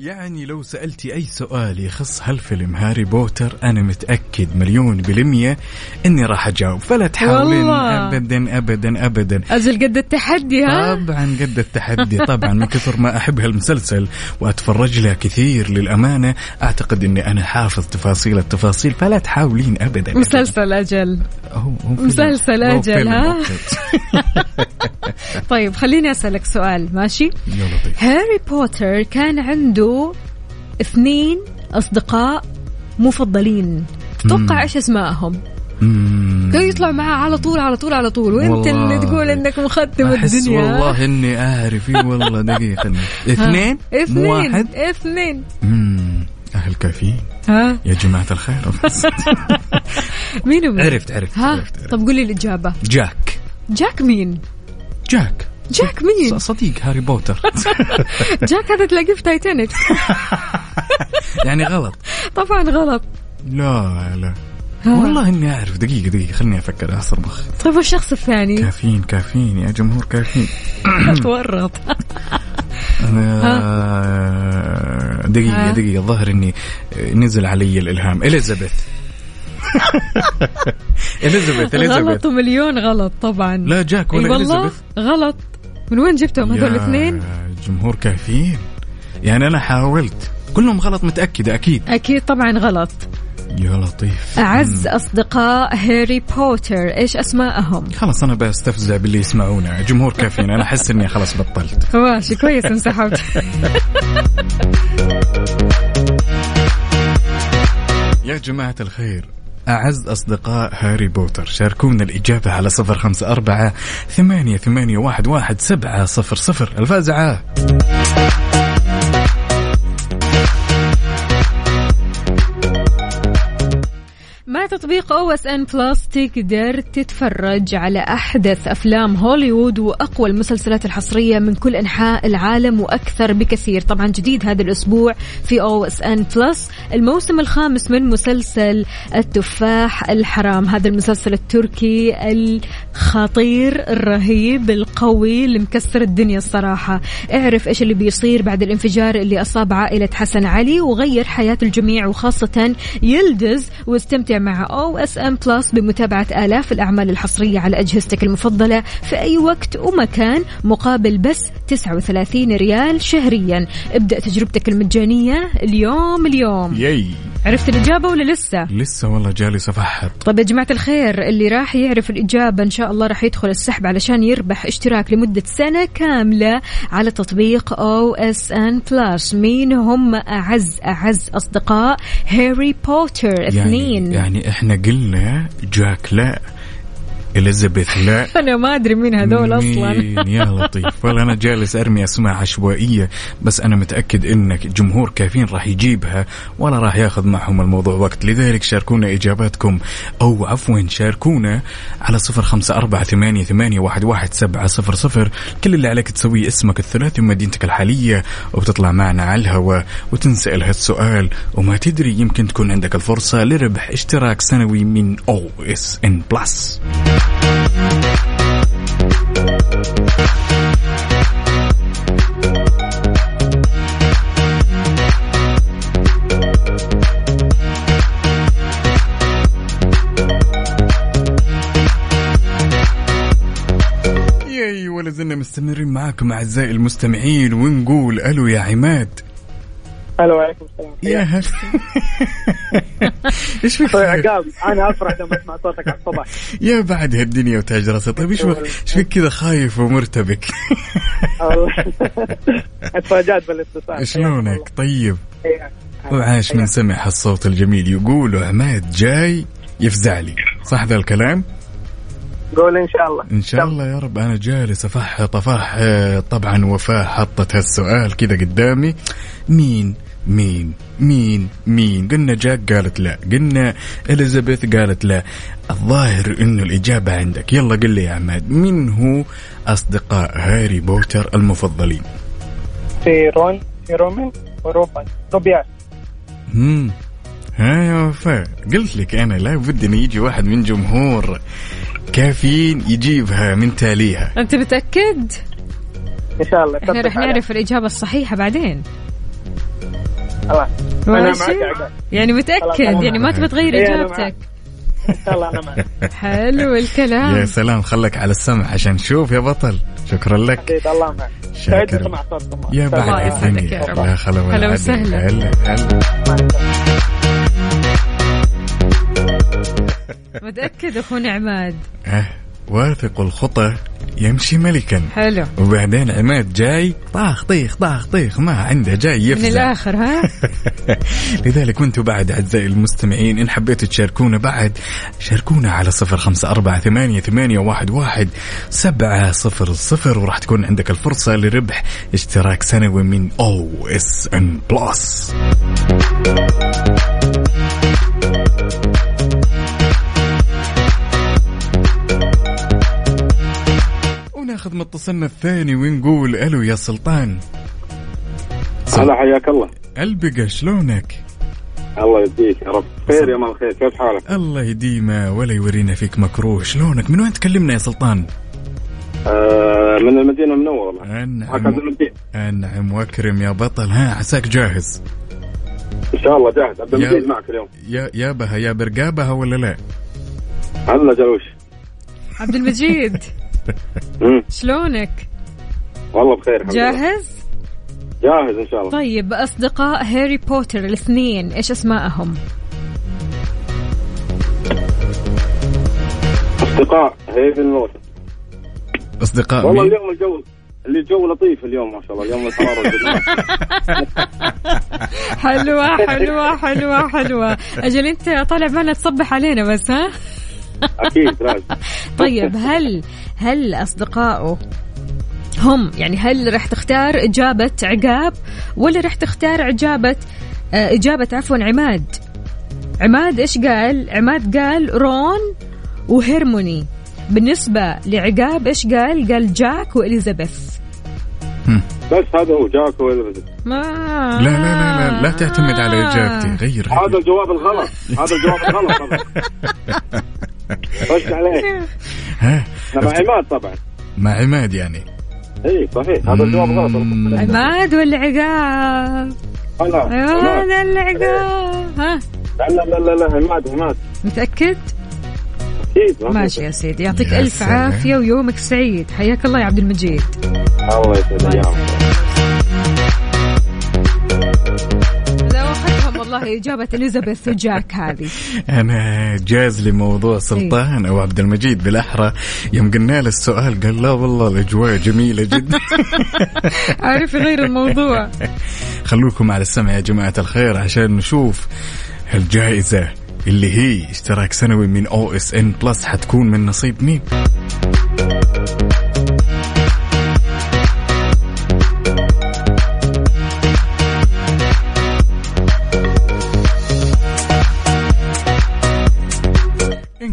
Speaker 5: يعني لو سألتي أي سؤال يخص هالفيلم هاري بوتر أنا متأكد مليون بالمية إني راح أجاوب. فلا تحاولين
Speaker 2: والله.
Speaker 5: أبدا أبدا أبدا.
Speaker 2: أجل قد التحدي ها؟
Speaker 5: طبعا قد التحدي. طبعا من كثر ما أحب هالمسلسل وأتفرج له كثير للأمانة أعتقد إني أنا حافظ تفاصيل التفاصيل. فلا تحاولين ابدا
Speaker 2: مسلسل أجل.
Speaker 5: هو.
Speaker 2: مسلسل أجل، ها؟ [laughs] طيب خليني أسألك سؤال. ماشي؟
Speaker 5: يا لطيف
Speaker 2: هاري بوتر كان عنده اثنين أصدقاء مفضلين تتوقع إيش
Speaker 5: أسمائهم؟
Speaker 2: كانوا يطلعوا معاه على طول على طول على طول
Speaker 5: وأنت.
Speaker 2: اللي تقول إنك مختم
Speaker 5: أحس
Speaker 2: الدنيا
Speaker 5: والله إني اعرف إي والله
Speaker 2: دقيقة. [laughs] إثنين؟
Speaker 5: إثنين واحد
Speaker 2: اثنين.
Speaker 5: أهل كافيين
Speaker 2: ها
Speaker 5: يا جماعة الخير [laughs]
Speaker 2: مين ومين؟
Speaker 5: عرفت عرفت
Speaker 2: ها
Speaker 5: عرفت, عرفت.
Speaker 2: طب قولي الإجابة
Speaker 5: جاك
Speaker 2: جاك مين؟
Speaker 5: جاك
Speaker 2: جاك مين؟
Speaker 5: صديق هاري بوتر
Speaker 2: جاك هذا تلاقيه في تايتانيك
Speaker 5: يعني غلط
Speaker 2: طبعا غلط
Speaker 5: لا لا
Speaker 2: ها.
Speaker 5: والله اني اعرف دقيقه دقيقه خليني أفكر اعصر مخي
Speaker 2: طيب والشخص الثاني؟
Speaker 5: كافيين كافيين يا جمهور كافيين
Speaker 2: تورط
Speaker 5: أنا دقيقة. دقيقة الظاهر اني نزل علي الالهام اليزابيث اليزابيث اليزابيث
Speaker 2: غلط ومليون غلط طبعا
Speaker 5: لا جاك ولا اليزابيث
Speaker 2: غلط من وين جبتهم هذول الاثنين؟
Speaker 5: جمهور كافيين. يعني أنا حاولت. كلهم غلط متأكدة أكيد.
Speaker 2: أكيد طبعا غلط.
Speaker 5: يا لطيف.
Speaker 2: أعز أصدقاء هاري بوتر إيش أسماءهم؟
Speaker 5: خلاص أنا بستفزع باللي يسمعونا جمهور كافيين. أنا أحس إني خلاص بطلت. [laughs]
Speaker 2: ماشي كويس انسحبت. [laughs]
Speaker 5: يا جماعة الخير. أعز أصدقاء هاري بوتر شاركونا الإجابة على صفر خمسة أربعة ثمانية ثمانية واحد واحد سبعة صفر صفر الفازعة.
Speaker 2: تطبيق OSN Plus تقدر تتفرج على أحدث أفلام هوليوود وأقوى المسلسلات الحصرية من كل أنحاء العالم وأكثر بكثير. طبعا جديد هذا الأسبوع في OSN Plus الموسم الخامس من مسلسل التفاح الحرام. هذا المسلسل التركي الخطير الرهيب القوي اللي مكسر الدنيا الصراحة. اعرف إيش اللي بيصير بعد الانفجار اللي أصاب عائلة حسن علي وغير حياة الجميع وخاصة يلدز واستمتع مع OSN Plus بمتابعة آلاف الأعمال الحصرية على أجهزتك المفضلة في أي وقت ومكان مقابل بس 39 ريال شهريا. ابدأ تجربتك المجانية اليوم اليوم.
Speaker 5: yay.
Speaker 2: عرفت الإجابة ولا لسه؟
Speaker 5: لسه والله جالس أفحط
Speaker 2: طيب يا جماعة الخير اللي راح يعرف الإجابة إن شاء الله راح يدخل السحب علشان يربح اشتراك لمدة سنة كاملة على تطبيق OSN Plus مين هم أعز أعز أصدقاء هاري بوتر؟ اثنين.
Speaker 5: يعني, يعني إحنا قلنا جاك لا إليزابيث لا. [laughs]
Speaker 2: أنا ما أدري مين هذول
Speaker 5: مين؟ [laughs] يا لطيف. والله أنا جالس أرمي أسماء عشوائية بس أنا متأكد إنك جمهور كافيين راح يجيبها ولا راح ياخذ معهم الموضوع وقت. لذلك شاركونا إجاباتكم أو عفوا شاركونا على صفر خمسة أربعة ثمانية, ثمانية واحد, واحد سبعة صفر صفر. كل اللي عليك تسويه اسمك الثلاثي ومدينتك الحالية وبتطلع معنا على الهواء وتنسأل هالسؤال وما تدري يمكن تكون عندك الفرصة لربح اشتراك سنوي من OSN Plus. ولا زلنا مستمرين معاكم أعزائي المستمعين ونقول ألو يا عماد.
Speaker 9: هلا وعليكم السلام.
Speaker 5: يا هلا. [laughs] إيش فيك
Speaker 9: أخوي عقاب أنا أفرح لما أسمع صوتك على الصبح
Speaker 5: يا بعد هالدنيا وتاج راسها طيب إيش فيك- إيش فيك كذا خايف ومرتبك؟ [laughs]
Speaker 9: أتفاجأت بالإتصال.
Speaker 5: شلونك؟ طيب. وعاش من سمع الصوت الجميل يقولوا عماد جاي يفزع لي. صح ذا الكلام؟
Speaker 9: قول إن شاء الله.
Speaker 5: إن شاء الله يا رب. أنا جالس أفحط أفحط. طبعا وفاء حطت هالسؤال كذا قدامي. مين؟ مين مين مين. قلنا جاك قالت لا قلنا إليزابيث قالت لا. الظاهر إنه الإجابة عندك. يلا قل لي يا عماد من هو أصدقاء هاري بوتر المفضلين؟
Speaker 9: في رون في رومن وروبان روبيان.
Speaker 5: امم ها يا وفاء قلت لك أنا لا بد إن يجي واحد من جمهور كافيين يجيبها من تاليها.
Speaker 2: أنت متأكد؟
Speaker 9: إن شاء الله. إحنا
Speaker 2: رح. نعرف الإجابة الصحيحة بعدين.
Speaker 9: خلاص. أنا
Speaker 2: ماشي؟
Speaker 9: معك يا
Speaker 2: يعني
Speaker 9: متأكد؟
Speaker 2: يعني ما تبي تغير
Speaker 9: إيه، إجابتك. الله أنا معك.
Speaker 2: حلو
Speaker 5: يا
Speaker 2: الكلام
Speaker 5: سلام خلك على السمع عشان نشوف يا بطل. شكرا لك.
Speaker 9: الله معك.
Speaker 5: شاكر. يا بعد الدنيا
Speaker 2: يا رب.
Speaker 5: يا خلا.
Speaker 2: وسهلا.
Speaker 5: هلا هلا
Speaker 2: متأكد أخونا عماد؟
Speaker 5: آه واثق الخطى يمشي ملكا.
Speaker 2: حلو.
Speaker 5: وبعدين عماد جاي طاخ طيخ طاخ طيخ ما عنده جاي
Speaker 2: من
Speaker 5: يفزع
Speaker 2: الآخر ها؟ [laughs]
Speaker 5: لذلك وأنتم بعد أعزائي المستمعين إن حبيتوا تشاركونا بعد شاركونا على صفر خمسة أربعة ثمانية, ثمانية واحد, واحد سبعة صفر صفر وراح تكون عندك الفرصة لربح اشتراك سنوي من OSN Plus. وناخذ متصلنا الثاني ونقول ألو يا سلطان.
Speaker 8: هلا حياك الله.
Speaker 5: البقى شلونك؟
Speaker 8: الله يديك يا رب. خير يا مال خير كيف حالك؟
Speaker 5: الله يديمه ولا يورينا فيك مكروه. شلونك؟ من وين تكلمنا يا سلطان؟
Speaker 8: آه من المدينة المنورة والله.
Speaker 5: انعم أنعم وأكرم يا بطل. ها عساك جاهز؟
Speaker 8: إن شاء الله جاهز. عبد
Speaker 5: يا-
Speaker 8: المجيد معك اليوم.
Speaker 5: يا يا بها يا برقابها ولا لا؟
Speaker 8: هلا جلوش
Speaker 2: عبد المجيد. شلونك؟
Speaker 8: والله بخير الحمد لله.
Speaker 2: جاهز؟
Speaker 8: جاهز إن شاء الله.
Speaker 2: طيب أصدقاء هاري بوتر الاثنين إيش أسمائهم؟
Speaker 8: أصدقاء هيفن لوت
Speaker 5: أصدقاء
Speaker 8: والله
Speaker 5: مين؟
Speaker 8: اليوم الجو اللي الجو لطيف اليوم ما شاء الله اليوم الحراره جدا. [laughs]
Speaker 2: حلوة حلوة حلوة حلوة. أجل أنت طالع معنا تصبح علينا بس ها؟
Speaker 8: أكيد لازم [laughs]
Speaker 2: طيب هل هل أصدقائه هم يعني هل راح تختار إجابة عقاب ولا راح تختار إجابة آه، إجابة عفوا عماد؟ عماد إيش قال؟ عماد قال رون وهيرموني. بالنسبة لعقاب إيش قال؟ قال جاك وإليزابيث.
Speaker 8: بس هذا هو جاك وإليزابيث.
Speaker 2: ما.
Speaker 5: لا لا لا لا لا تعتمد على اجابتي غير
Speaker 8: هذا الجواب الغلط هذا الجواب الغلط طبعا. خش عليك
Speaker 5: ها
Speaker 8: مع عماد طبعا.
Speaker 5: مع عماد يعني.
Speaker 8: إي صحيح هذا الجواب غلط.
Speaker 2: عماد ولا عقاب؟
Speaker 8: لا
Speaker 2: عماد.
Speaker 8: عماد.
Speaker 2: ولا عقاب؟ ها؟
Speaker 8: لا لا لا لا عماد عماد.
Speaker 2: متأكد؟
Speaker 8: أكيد
Speaker 2: ماشي يا سيدي. يعطيك
Speaker 5: سلام.
Speaker 2: عافية ويومك سعيد. حياك الله يا عبد المجيد.
Speaker 8: الله يسعد ايامك
Speaker 2: لا أخذهم والله إجابة إليزابيث وجاك هذه.
Speaker 5: أنا جاز لي موضوع سلطان أو عبد المجيد بالأحرى. يوم قلنا له السؤال قال لا والله الأجواء جميلة جدا. [laughs]
Speaker 2: عارف يغير الموضوع.
Speaker 5: خلوكم على السمع يا جماعة الخير عشان نشوف الجائزة. اللي هي اشتراك سنوي من OSN Plus حتكون من نصيب مين؟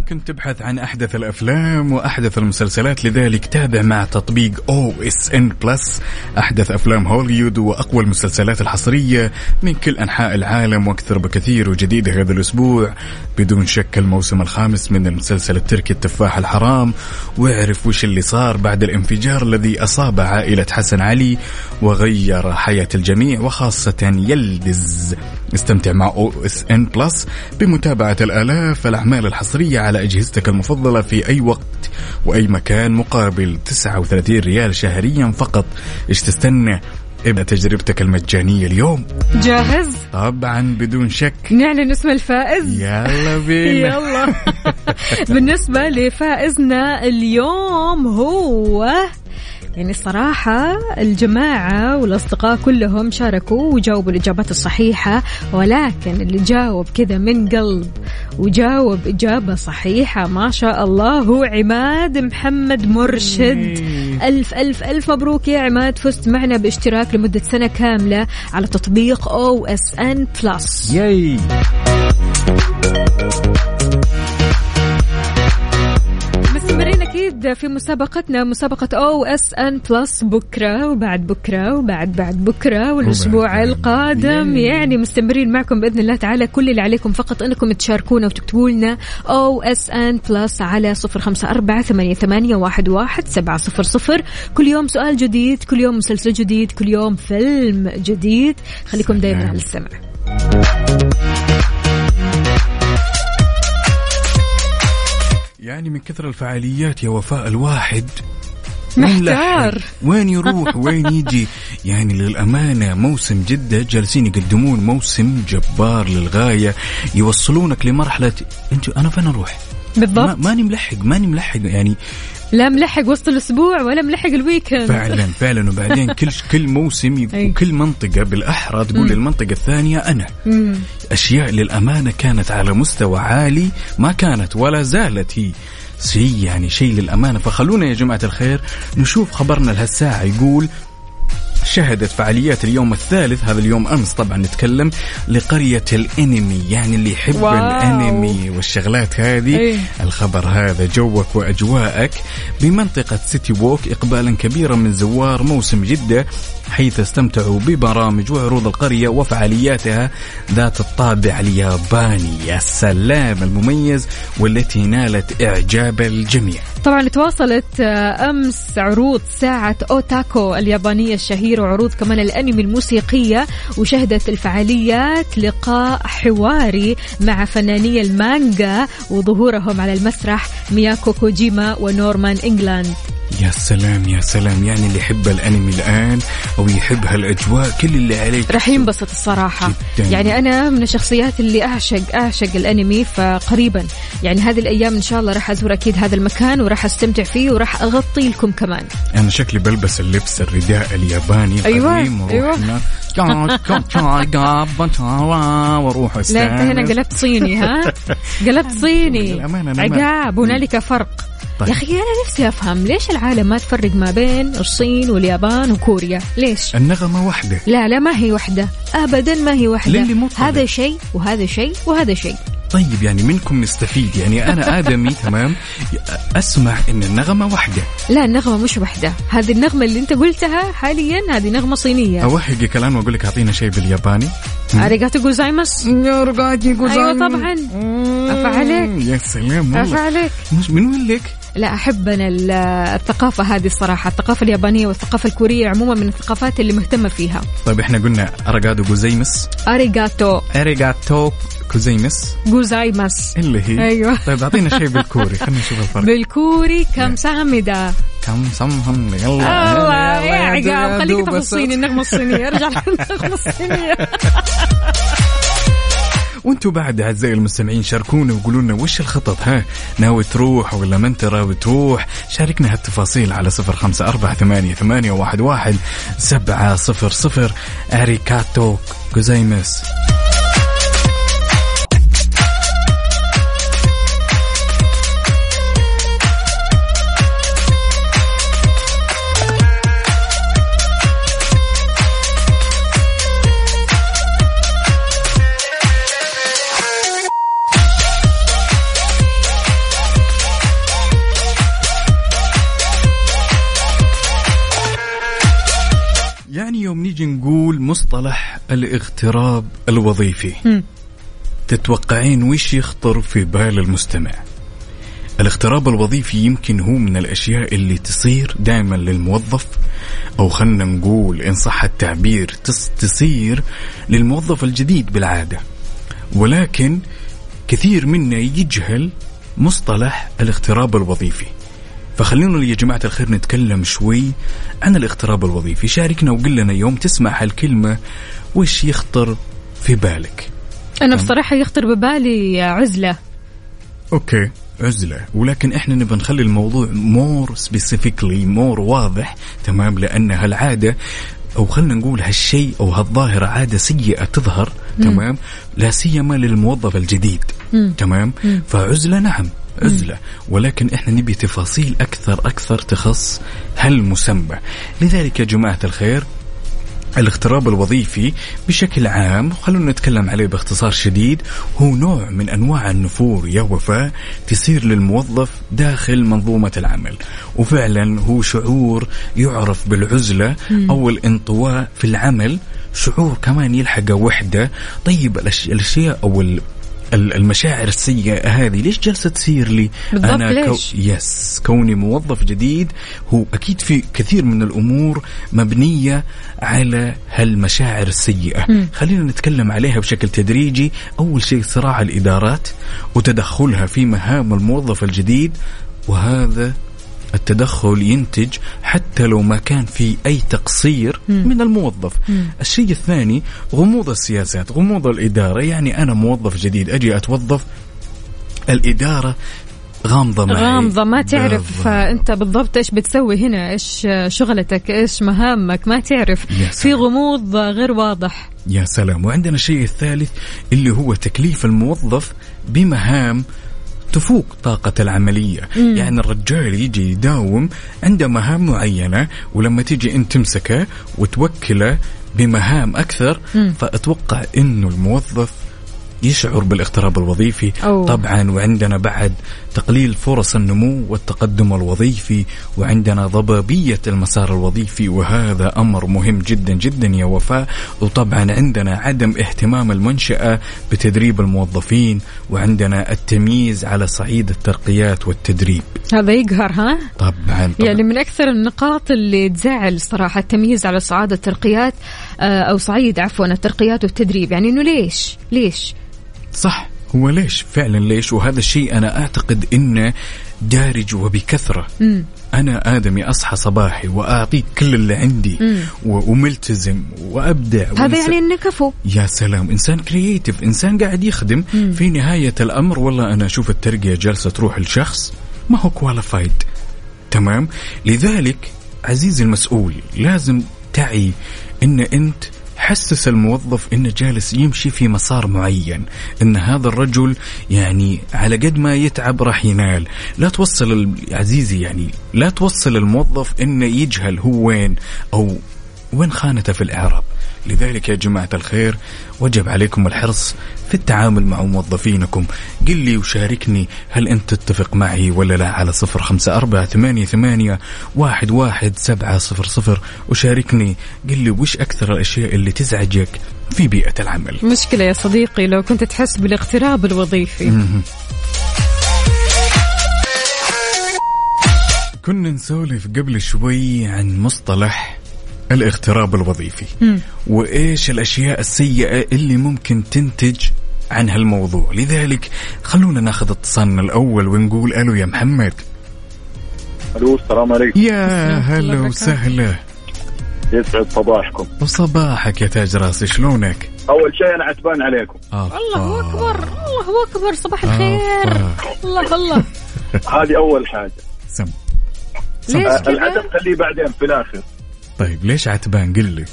Speaker 5: إن كنت تبحث عن أحدث الأفلام وأحدث المسلسلات لذلك تابع مع تطبيق OSN Plus أحدث أفلام هوليوود وأقوى المسلسلات الحصرية من كل أنحاء العالم وأكثر بكثير وجديد هذا الأسبوع بدون شك الموسم الخامس من المسلسل التركي التفاح الحرام. واعرف وش اللي صار بعد الانفجار الذي أصاب عائلة حسن علي وغير حياة الجميع وخاصة يلدز. استمتع مع OSN Plus بمتابعة الآلاف الأعمال الحصرية على أجهزتك المفضلة في أي وقت وأي مكان مقابل 39 ريال شهريا فقط. إيش تستنى؟ ابدأ تجربتك المجانية اليوم.
Speaker 2: جاهز؟
Speaker 5: طبعا بدون شك.
Speaker 2: نعلن اسم الفائز.
Speaker 5: يلا [laughs] بينا.
Speaker 2: يلا. [laughs] بالنسبة لفائزنا اليوم هو يعني الصراحة الجماعة والأصدقاء كلهم شاركوا وجاوبوا الإجابات الصحيحة ولكن اللي جاوب كذا من قلب وجاوب إجابة صحيحة ما شاء الله هو عماد محمد مرشد. ألف ألف ألف مبروك يا عماد فزت معنا باشتراك لمدة سنة كاملة على تطبيق
Speaker 5: OSN
Speaker 2: Plus. yay. في مسابقتنا مسابقة OSN Plus بكرة وبعد بكرة وبعد بعد بكرة والأسبوع
Speaker 5: وبعد-
Speaker 2: القادم. يعني مستمرين معكم بإذن الله تعالى. كل اللي عليكم فقط إنكم تشاركونا وتكتبوا لنا OSN Plus على صفر خمسة أربعة ثمانية, ثمانية واحد, واحد سبعة صفر صفر. كل يوم سؤال جديد كل يوم مسلسل جديد كل يوم فيلم جديد. خليكم دايما. على السمع.
Speaker 5: يعني من كثر الفعاليات يا وفاء الواحد.
Speaker 2: محتار.
Speaker 5: وين يروح؟ وين يجي؟ يعني للأمانة موسم جدة جالسين يقدمون موسم جبار للغاية يوصلونك لمرحلة أنت أنا فين أروح؟ ما
Speaker 2: بالضبط
Speaker 5: ماني ملحق ماني ملحق. يعني
Speaker 2: لا ملحق وسط الأسبوع ولا ملحق الويكند.
Speaker 5: فعلا فعلا. وبعدين [laughs] كل كل موسم. وكل منطقة بالأحرى تقول للمنطقة الثانية أنا.
Speaker 2: مم.
Speaker 5: أشياء للأمانة كانت على مستوى عالي ما كانت ولا زالت هي. شيء يعني شيء للأمانة. فخلونا يا جماعة الخير نشوف خبرنا لهالساعة يقول شهدت فعاليات اليوم الثالث هذا اليوم أمس طبعا نتكلم لقرية الأنمي يعني اللي يحب
Speaker 2: واو.
Speaker 5: الأنمي والشغلات هذه
Speaker 2: إيه.
Speaker 5: الخبر هذا جوك وأجواءك بمنطقة سيتي ووك اقبالا كبيرا من زوار موسم جدة حيث استمتعوا ببرامج وعروض القرية وفعالياتها ذات الطابع الياباني يا سلام المميز والتي نالت إعجاب الجميع
Speaker 2: طبعا تواصلت آه، أمس عروض ساعة أوتاكو اليابانية الشهيرة وعروض كمان الأنمي الموسيقية وشهدت الفعاليات لقاء حواري مع فناني المانجا وظهورهم على المسرح مياكو كوجيما ونورمان إنجلاند.
Speaker 5: يا سلام يا سلام. يعني اللي يحب الأنمي الآن أو يحب هالأجواء كل اللي عليك
Speaker 2: راح ينبسط الصراحة.
Speaker 5: جداً.
Speaker 2: يعني أنا من الشخصيات اللي أعشق أعشق الأنمي فقريبا. يعني هذه الأيام إن شاء الله راح أزور أكيد هذا المكان وراح أستمتع فيه وراح أغطي لكم كمان.
Speaker 5: أنا شكلي بلبس اللبس الرداء الياباني
Speaker 2: أيوة،
Speaker 5: وأروح
Speaker 2: أيوة.
Speaker 5: هناك وأروح
Speaker 2: لا أنت هنا قلبت صيني ها؟ قلبت [laughs] صيني. عقاب هنالك فرق.
Speaker 5: طيب.
Speaker 2: يا أخي أنا نفسي أفهم ليش العالم ما تفرق ما بين الصين واليابان وكوريا؟ ليش؟
Speaker 5: النغمة واحدة
Speaker 2: لا لا ما هي وحدة. أبدا ما هي
Speaker 5: طالع.
Speaker 2: هذا شيء وهذا شيء وهذا شيء.
Speaker 5: طيب يعني منكم نستفيد. يعني أنا [laughs] آدمي تمام؟ أسمع إن النغمة واحدة.
Speaker 2: لا النغمة مش وحدة هذه النغمة اللي أنت قلتها حاليا هذه نغمة صينية.
Speaker 5: اوهقك الان واقول لك أعطينا شيء بالياباني.
Speaker 2: ありがとうございます أيوه طبعا. عفا عليك
Speaker 5: يا سلام والله.
Speaker 2: عليك
Speaker 5: مش من وين لك؟
Speaker 2: لا احب أنا ال- الثقافة هذه الصراحة الثقافة اليابانية والثقافة الكورية عموما من الثقافات اللي مهتمة فيها.
Speaker 5: طيب إحنا قلنا あり
Speaker 2: が
Speaker 5: とうございます
Speaker 2: ありがとう.
Speaker 5: ありがとう كوزيمس
Speaker 2: جوزايماس
Speaker 5: اللي هي.
Speaker 2: أيوه.
Speaker 5: طيب أعطينا شيء بالكوري خلينا نشوف الفرق.
Speaker 2: بالكوري كم سامدة.
Speaker 5: كم سمهم يلا.
Speaker 2: الله يا عقاب خليك
Speaker 5: الصوت.
Speaker 2: الصيني النغمة الصينية ارجع للنغمة الصينية. [laughs]
Speaker 5: وأنتم بعد اعزائي المستمعين شاركونا وقولوا لنا وش الخطط ها؟ ناوي تروح ولا ما انت ناوي تروح؟ شاركنا هالتفاصيل على صفر خمسة أربعة ثمانية, ثمانية واحد, واحد سبعة صفر صفر. أريكاتو جوزيمس نيجي نقول مصطلح الاغتراب الوظيفي.
Speaker 2: مم.
Speaker 5: تتوقعين وش يخطر في بال المستمع؟ الاغتراب الوظيفي يمكن هو من الأشياء اللي تصير دائما للموظف أو خلنا نقول إن صح التعبير تص- تصير للموظف الجديد بالعادة. ولكن كثير منا يجهل مصطلح الاغتراب الوظيفي. فخلونا يا جماعة الخير نتكلم شوي عن الاغتراب الوظيفي. شاركنا وقل لنا يوم تسمع هالكلمة وش يخطر في بالك؟
Speaker 2: أنا بصراحة يخطر ببالي عزلة.
Speaker 5: okay عزلة. ولكن إحنا نبى نخلي الموضوع more specifically more واضح تمام؟ لأن هالعادة أو خلينا نقول هالشيء أو هالظاهرة عادة سيئة تظهر تمام؟ لا سيما للموظف الجديد تمام؟ فعزلة نعم. عزلة ولكن إحنا نبي تفاصيل أكثر أكثر تخص هالمسمى. لذلك يا جماعة الخير الاغتراب الوظيفي بشكل عام خلونا نتكلم عليه باختصار شديد هو نوع من أنواع النفور يا وفاء تصير للموظف داخل منظومة العمل. وفعلا هو شعور يعرف بالعزلة أو الانطواء في العمل شعور كمان يلحقه وحدة. طيب الأشياء أو المشاعر السيئة هذه. ليش جالسة تصير لي؟
Speaker 2: بالضبط،
Speaker 5: أنا
Speaker 2: ليش؟
Speaker 5: يس كوني موظف جديد. هو أكيد في كثير من الأمور مبنية على هالمشاعر السيئة. خلينا نتكلم عليها بشكل تدريجي. أول شيء صراع الإدارات وتدخلها في مهام الموظف الجديد وهذا التدخل ينتج حتى لو ما كان في أي تقصير من الموظف. الشيء الثاني غموض السياسات غموض الإدارة. يعني أنا موظف جديد أجي أتوظف الإدارة غامضة معي.
Speaker 2: غامضة ما تعرف
Speaker 5: بالضبط.
Speaker 2: أنت بالضبط إيش بتسوي هنا إيش شغلتك إيش مهامك ما تعرف. في. غموض غير واضح.
Speaker 5: يا سلام. وعندنا الشيء الثالث اللي هو تكليف الموظف بمهام تفوق طاقة العملية مم. يعني الرجال يجي يداوم عنده مهام معينة ولما تيجي أنت تمسكه وتوكله بمهام أكثر
Speaker 2: مم.
Speaker 5: فأتوقع أنه الموظف يشعر بالاغتراب الوظيفي.
Speaker 2: أوه.
Speaker 5: طبعا وعندنا بعد تقليل فرص النمو والتقدم الوظيفي وعندنا ضبابية المسار الوظيفي وهذا أمر مهم جدا جدا يا وفاء. وطبعا عندنا عدم اهتمام المنشأة بتدريب الموظفين وعندنا التمييز على صعيد الترقيات والتدريب.
Speaker 2: هذا يقهر ها؟
Speaker 5: طبعا, طبعا.
Speaker 2: يعني من أكثر النقاط اللي تزعل صراحة التمييز على صعاد الترقيات آه، أو صعيد عفوا الترقيات والتدريب. يعني إنه ليش؟ ليش؟
Speaker 5: صح. هو ليش فعلا ليش؟ وهذا الشيء أنا أعتقد إنه دارج وبكثرة.
Speaker 2: مم.
Speaker 5: أنا آدمي أصحى صباحي وأعطيك كل اللي عندي. و- وملتزم وأبدع
Speaker 2: هذا يعني إنه كفو.
Speaker 5: يا سلام إنسان كرييتيف إنسان قاعد يخدم.
Speaker 2: مم.
Speaker 5: في نهاية الأمر والله أنا أشوف الترقية جالسة تروح لشخص ما هو كواليفايد تمام؟ لذلك عزيزي المسؤول لازم تعي أن أنت حسس الموظف إنه جالس يمشي في مسار معين إن هذا الرجل يعني على قد ما يتعب راح ينال. لا توصل عزيزي يعني لا توصل الموظف إنه يجهل هو وين أو وين خانته في الإعراب. لذلك يا جماعة الخير وجب عليكم الحرص في التعامل مع موظفينكم. قل لي وشاركني هل أنت تتفق معي ولا لا؟ على صفر خمسة أربعة ثمانية, ثمانية واحد, واحد سبعة صفر صفر. وشاركني قل لي وش أكثر الأشياء اللي تزعجك في بيئة العمل؟
Speaker 2: مشكلة يا صديقي لو كنت تحس بالاغتراب الوظيفي.
Speaker 5: كنا نسولف قبل شوي عن مصطلح الاغتراب الوظيفي.
Speaker 2: مم.
Speaker 5: وإيش الأشياء السيئة اللي ممكن تنتج عن هالموضوع؟ لذلك خلونا ناخذ اتصالنا الأول ونقول ألو يا محمد.
Speaker 8: ألو السلام عليكم.
Speaker 5: يا هلا. وسهلا.
Speaker 8: يسعد صباحكم.
Speaker 5: وصباحك يا تاج راسي شلونك؟
Speaker 8: أول شيء أنا عتبان عليكم.
Speaker 2: الله أكبر الله أكبر صباح الخير.
Speaker 5: آفا.
Speaker 2: الله الله.
Speaker 8: هذه أول حاجة.
Speaker 5: سم.
Speaker 2: ليش
Speaker 8: آه، العتب خليه بعدين في الآخر.
Speaker 5: طيب ليش عتبان؟ قل لي.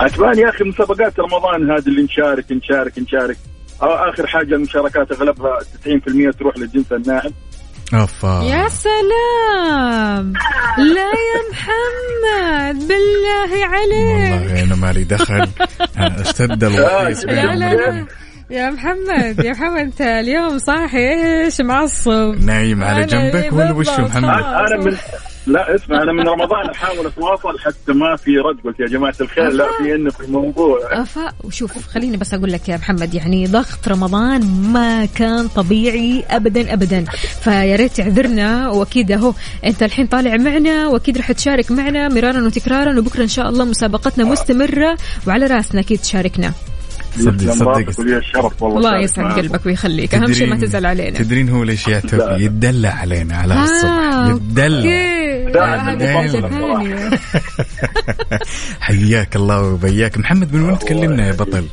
Speaker 8: عتبان يا أخي مسابقات رمضان هذه اللي نشارك نشارك نشارك. أو آخر حاجة المشاركات أغلبها 90% تروح للجنس الناعم
Speaker 5: أفا.
Speaker 2: يا سلام! لا يا محمد بالله عليك.
Speaker 5: والله أنا مالي دخل. أنا أشتد الوطيس [laughs]
Speaker 2: لا لا لا. يا محمد يا محمد أنت اليوم صاحي إيش معصب؟
Speaker 5: نايم على جنبك ولا وش. محمد.
Speaker 8: أنا من لا اسمع أنا من رمضان أحاول أتواصل حتى ما في رد قلت يا جماعة الخير لا في إنه في الموضوع
Speaker 2: أفا وشوف خليني بس أقول لك يا محمد يعني ضغط رمضان ما كان طبيعي ابدا ابدا. فيا ريت تعذرنا وأكيد أهو أنت الحين طالع معنا وأكيد رح تشارك معنا مرارا وتكرارا وبكرة إن شاء الله مسابقتنا مستمرة وعلى رأسنا أكيد تشاركنا.
Speaker 5: صدق صدق.
Speaker 8: الشرف والله
Speaker 2: الله يسعد. قلبك ويخليك. أهم شيء ما تزعل علينا.
Speaker 5: تدرين هو ليش. يعتبر يتدلع علينا على
Speaker 2: آه،
Speaker 5: الصبح. يتدلع.
Speaker 2: ثانية [laughs]
Speaker 5: حياك الله وبياك. محمد من وين تكلمنا يا بطل؟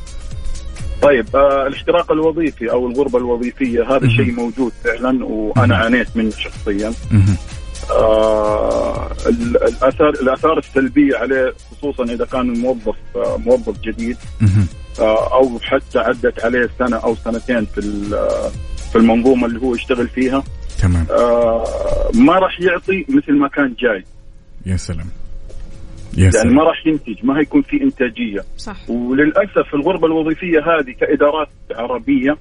Speaker 8: طيب آه الاشتراك الوظيفي أو الغربة الوظيفية هذا شيء موجود فعلا وأنا عانيت منه شخصيا. آه ال- الاثار الأثار السلبية عليه خصوصا إذا كان الموظف آه موظف جديد. آه أو حتى عدت عليه سنة أو سنتين في ال- آه، في المنظومة اللي هو يشتغل فيها.
Speaker 5: تمام.
Speaker 8: آه ما راح يعطي مثل ما كان جاي.
Speaker 5: يا سلام. يا
Speaker 8: يعني
Speaker 5: سلام.
Speaker 8: ما راح ينتج ما هيكون في إنتاجية.
Speaker 2: صح.
Speaker 8: وللأسف الغربة الوظيفية هذه
Speaker 5: كإدارات
Speaker 8: عربية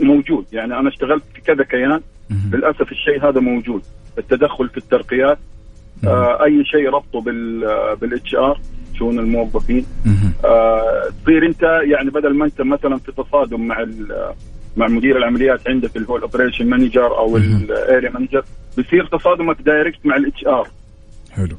Speaker 8: موجود. يعني أنا اشتغلت في كذا كيان. للأسف الشيء هذا موجود. التدخل في الترقيات. آه أي شيء ربطه بال بال HR شؤون الموظفين. آه تصير انت يعني بدل ما انت مثلا في تصادم مع مع مدير العمليات عندك اللي هو ال operation manager
Speaker 5: أو.
Speaker 8: ال area manager بيصير تصادمك direct مع ال HR
Speaker 5: حلو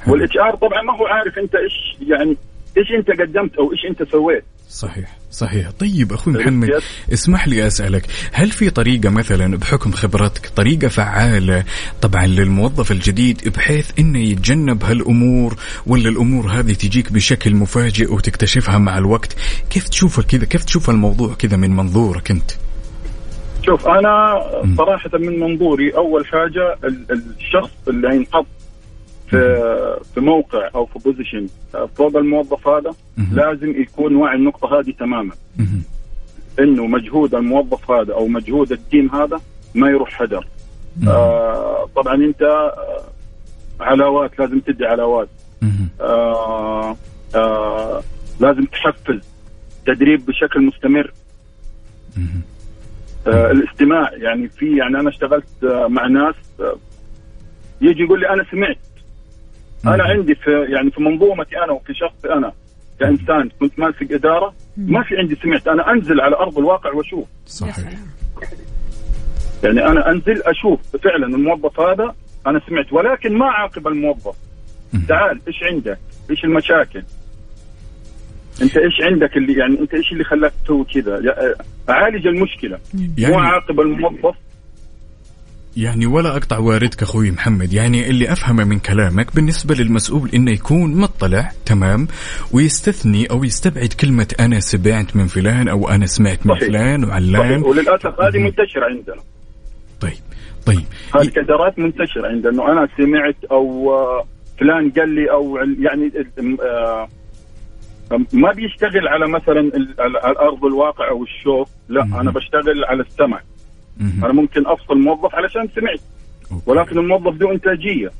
Speaker 5: حلو.
Speaker 8: وال HR طبعا ما هو عارف انت إيش يعني إيش انت قدمت أو إيش انت سويت
Speaker 5: صحيح صحيح. طيب أخوي
Speaker 8: عرفت
Speaker 5: محمد؟ اسمح لي أسألك هل في طريقة مثلا بحكم خبرتك طريقة فعالة طبعا للموظف الجديد بحيث إنه يتجنب هالأمور ولا الأمور هذه تجيك بشكل مفاجئ وتكتشفها مع الوقت؟ كيف تشوف كذا كيف تشوف الموضوع كذا من منظورك أنت؟
Speaker 8: شوف أنا صراحة من منظوري أول حاجة ال- الشخص اللي ينحط في في موقع أو في position فوق الموظف هذا. لازم يكون واعي النقطة هذه تماما. إنه مجهود الموظف هذا أو مجهود ال team هذا ما يروح هدر آه طبعا أنت آه، علاوات لازم تدي علاوات. آه آه لازم تحفز تدريب بشكل مستمر. آه الاستماع يعني في يعني أنا اشتغلت آه مع ناس آه يجي يقول لي أنا سمعت
Speaker 5: أنا.
Speaker 8: عندي في يعني في منظومتي أنا وكشخصي أنا كإنسان كنت ماسك إدارة ما في عندي سمعت أنا أنزل على أرض الواقع وأشوف
Speaker 5: صحيح
Speaker 8: يعني أنا أنزل أشوف فعلا الموظف هذا أنا سمعت ولكن ما اعاقب الموظف. تعال إيش عندك؟ إيش المشاكل؟ أنت إيش عندك اللي يعني أنت إيش اللي خلاك تسوي كذا؟ أعالج المشكلة مو
Speaker 5: يعني
Speaker 8: اعاقب الموظف
Speaker 5: يعني ولا أقطع واردك أخوي محمد يعني اللي افهمه من كلامك بالنسبة للمسؤول انه يكون مطلع تمام ويستثني أو يستبعد كلمة أنا سمعت من فلان أو أنا سمعت من
Speaker 8: صحيح.
Speaker 5: فلان. وعلان
Speaker 8: وللأسف هذه. منتشرة عندنا
Speaker 5: طيب طيب
Speaker 8: هذه كدرات منتشرة عندنا انه أنا سمعت أو آه، فلان قال لي أو يعني آه، ما بيشتغل على مثلا على ارض الواقع أو الشوف لا. أنا بشتغل على السمع. أنا ممكن أفصل موظف علشان سمعت. ولكن الموظف ذو إنتاجية.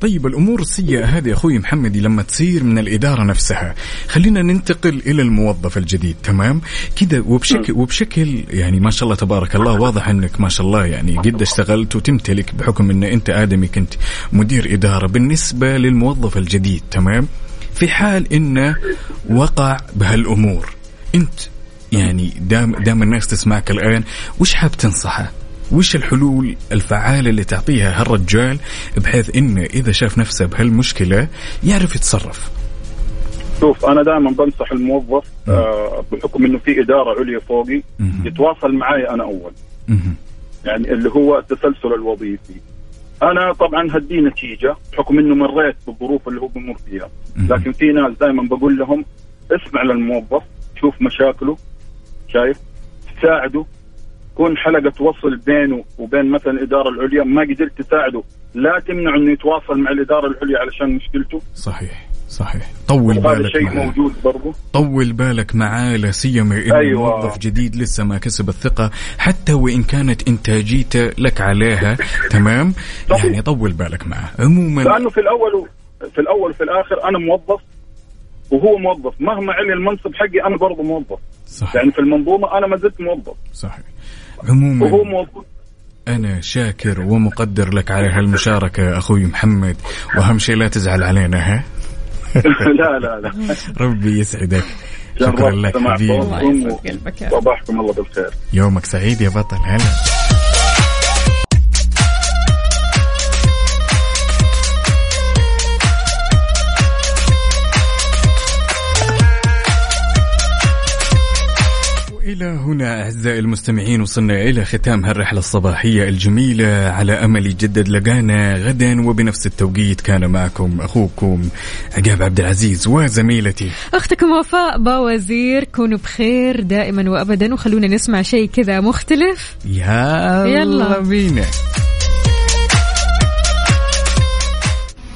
Speaker 5: طيب الأمور السيئة هذه أخوي محمد لما تصير من الإدارة نفسها. خلينا ننتقل إلى الموظف الجديد تمام؟ كذا وبشكل وبشكل يعني ما شاء الله تبارك الله واضح إنك ما شاء الله يعني قد اشتغلت وتمتلك بحكم إن أنت آدمي كنت مدير إدارة بالنسبة للموظف الجديد تمام؟ في حال انه وقع بهالأمور أنت يعني دام دام الناس تسمعك الآن وش حاب تنصحه؟ وش الحلول الفعالة اللي تعطيها هالرجال بحيث إنه إذا شاف نفسه بهالمشكلة يعرف يتصرف
Speaker 8: شوف أنا دائما بنصح الموظف آه بحكم إنه في إدارة عليا فوقي
Speaker 5: مهم.
Speaker 8: يتواصل معي أنا أول
Speaker 5: مهم.
Speaker 8: يعني اللي هو التسلسل الوظيفي أنا طبعا هدي نتيجة بحكم إنه مريت بالظروف اللي هو بمر فيها. لكن في ناس دائما بقول لهم اسمع للموظف شوف مشاكله شايف تساعده. كون حلقة وصل بينه وبين مثلا الإدارة العليا ما قدرت تساعده. لا تمنع إنه يتواصل مع الإدارة العليا علشان مشكلته.
Speaker 5: صحيح صحيح. طول بالك
Speaker 8: شيء
Speaker 5: معاه.
Speaker 8: موجود برضه
Speaker 5: طول بالك معاه لا سيما إنه
Speaker 8: أيوة.
Speaker 5: موظف جديد لسه ما كسب الثقة حتى وإن كانت إنتاجيته لك عليها. [laughs] تمام. يعني طول بالك معاه. عموما
Speaker 8: لأنه في الأول في الأول وفي الآخر أنا موظف وهو موظف. مهما علي المنصب حقي أنا برضه موظف.
Speaker 5: صحيح.
Speaker 8: يعني في المنظومة أنا ما زلت موظف.
Speaker 5: صحيح.
Speaker 8: وهو
Speaker 5: عموما
Speaker 8: موظف.
Speaker 5: أنا شاكر ومقدر لك على هالمشاركة أخوي محمد وأهم شيء لا تزعل علينا ها؟ [laughs]
Speaker 8: لا لا لا.
Speaker 5: ربي يسعدك. شكرا لك حبيبي.
Speaker 2: الله
Speaker 8: صوتكم
Speaker 2: يسعد قلبك يا رب.
Speaker 8: وصباحكم الله بالخير.
Speaker 5: يومك سعيد يا بطل هلا. وإلى هنا أعزائي المستمعين وصلنا إلى ختام هالرحلة الصباحية الجميلة على أمل يجدد لقانا غدا وبنفس التوقيت كان معكم أخوكم عقاب عبد العزيز وزميلتي.
Speaker 2: أختكم وفاء باوزير كونوا بخير دائما وابدا وخلونا نسمع شيء كذا مختلف.
Speaker 5: يا
Speaker 2: يلا.
Speaker 5: بينا.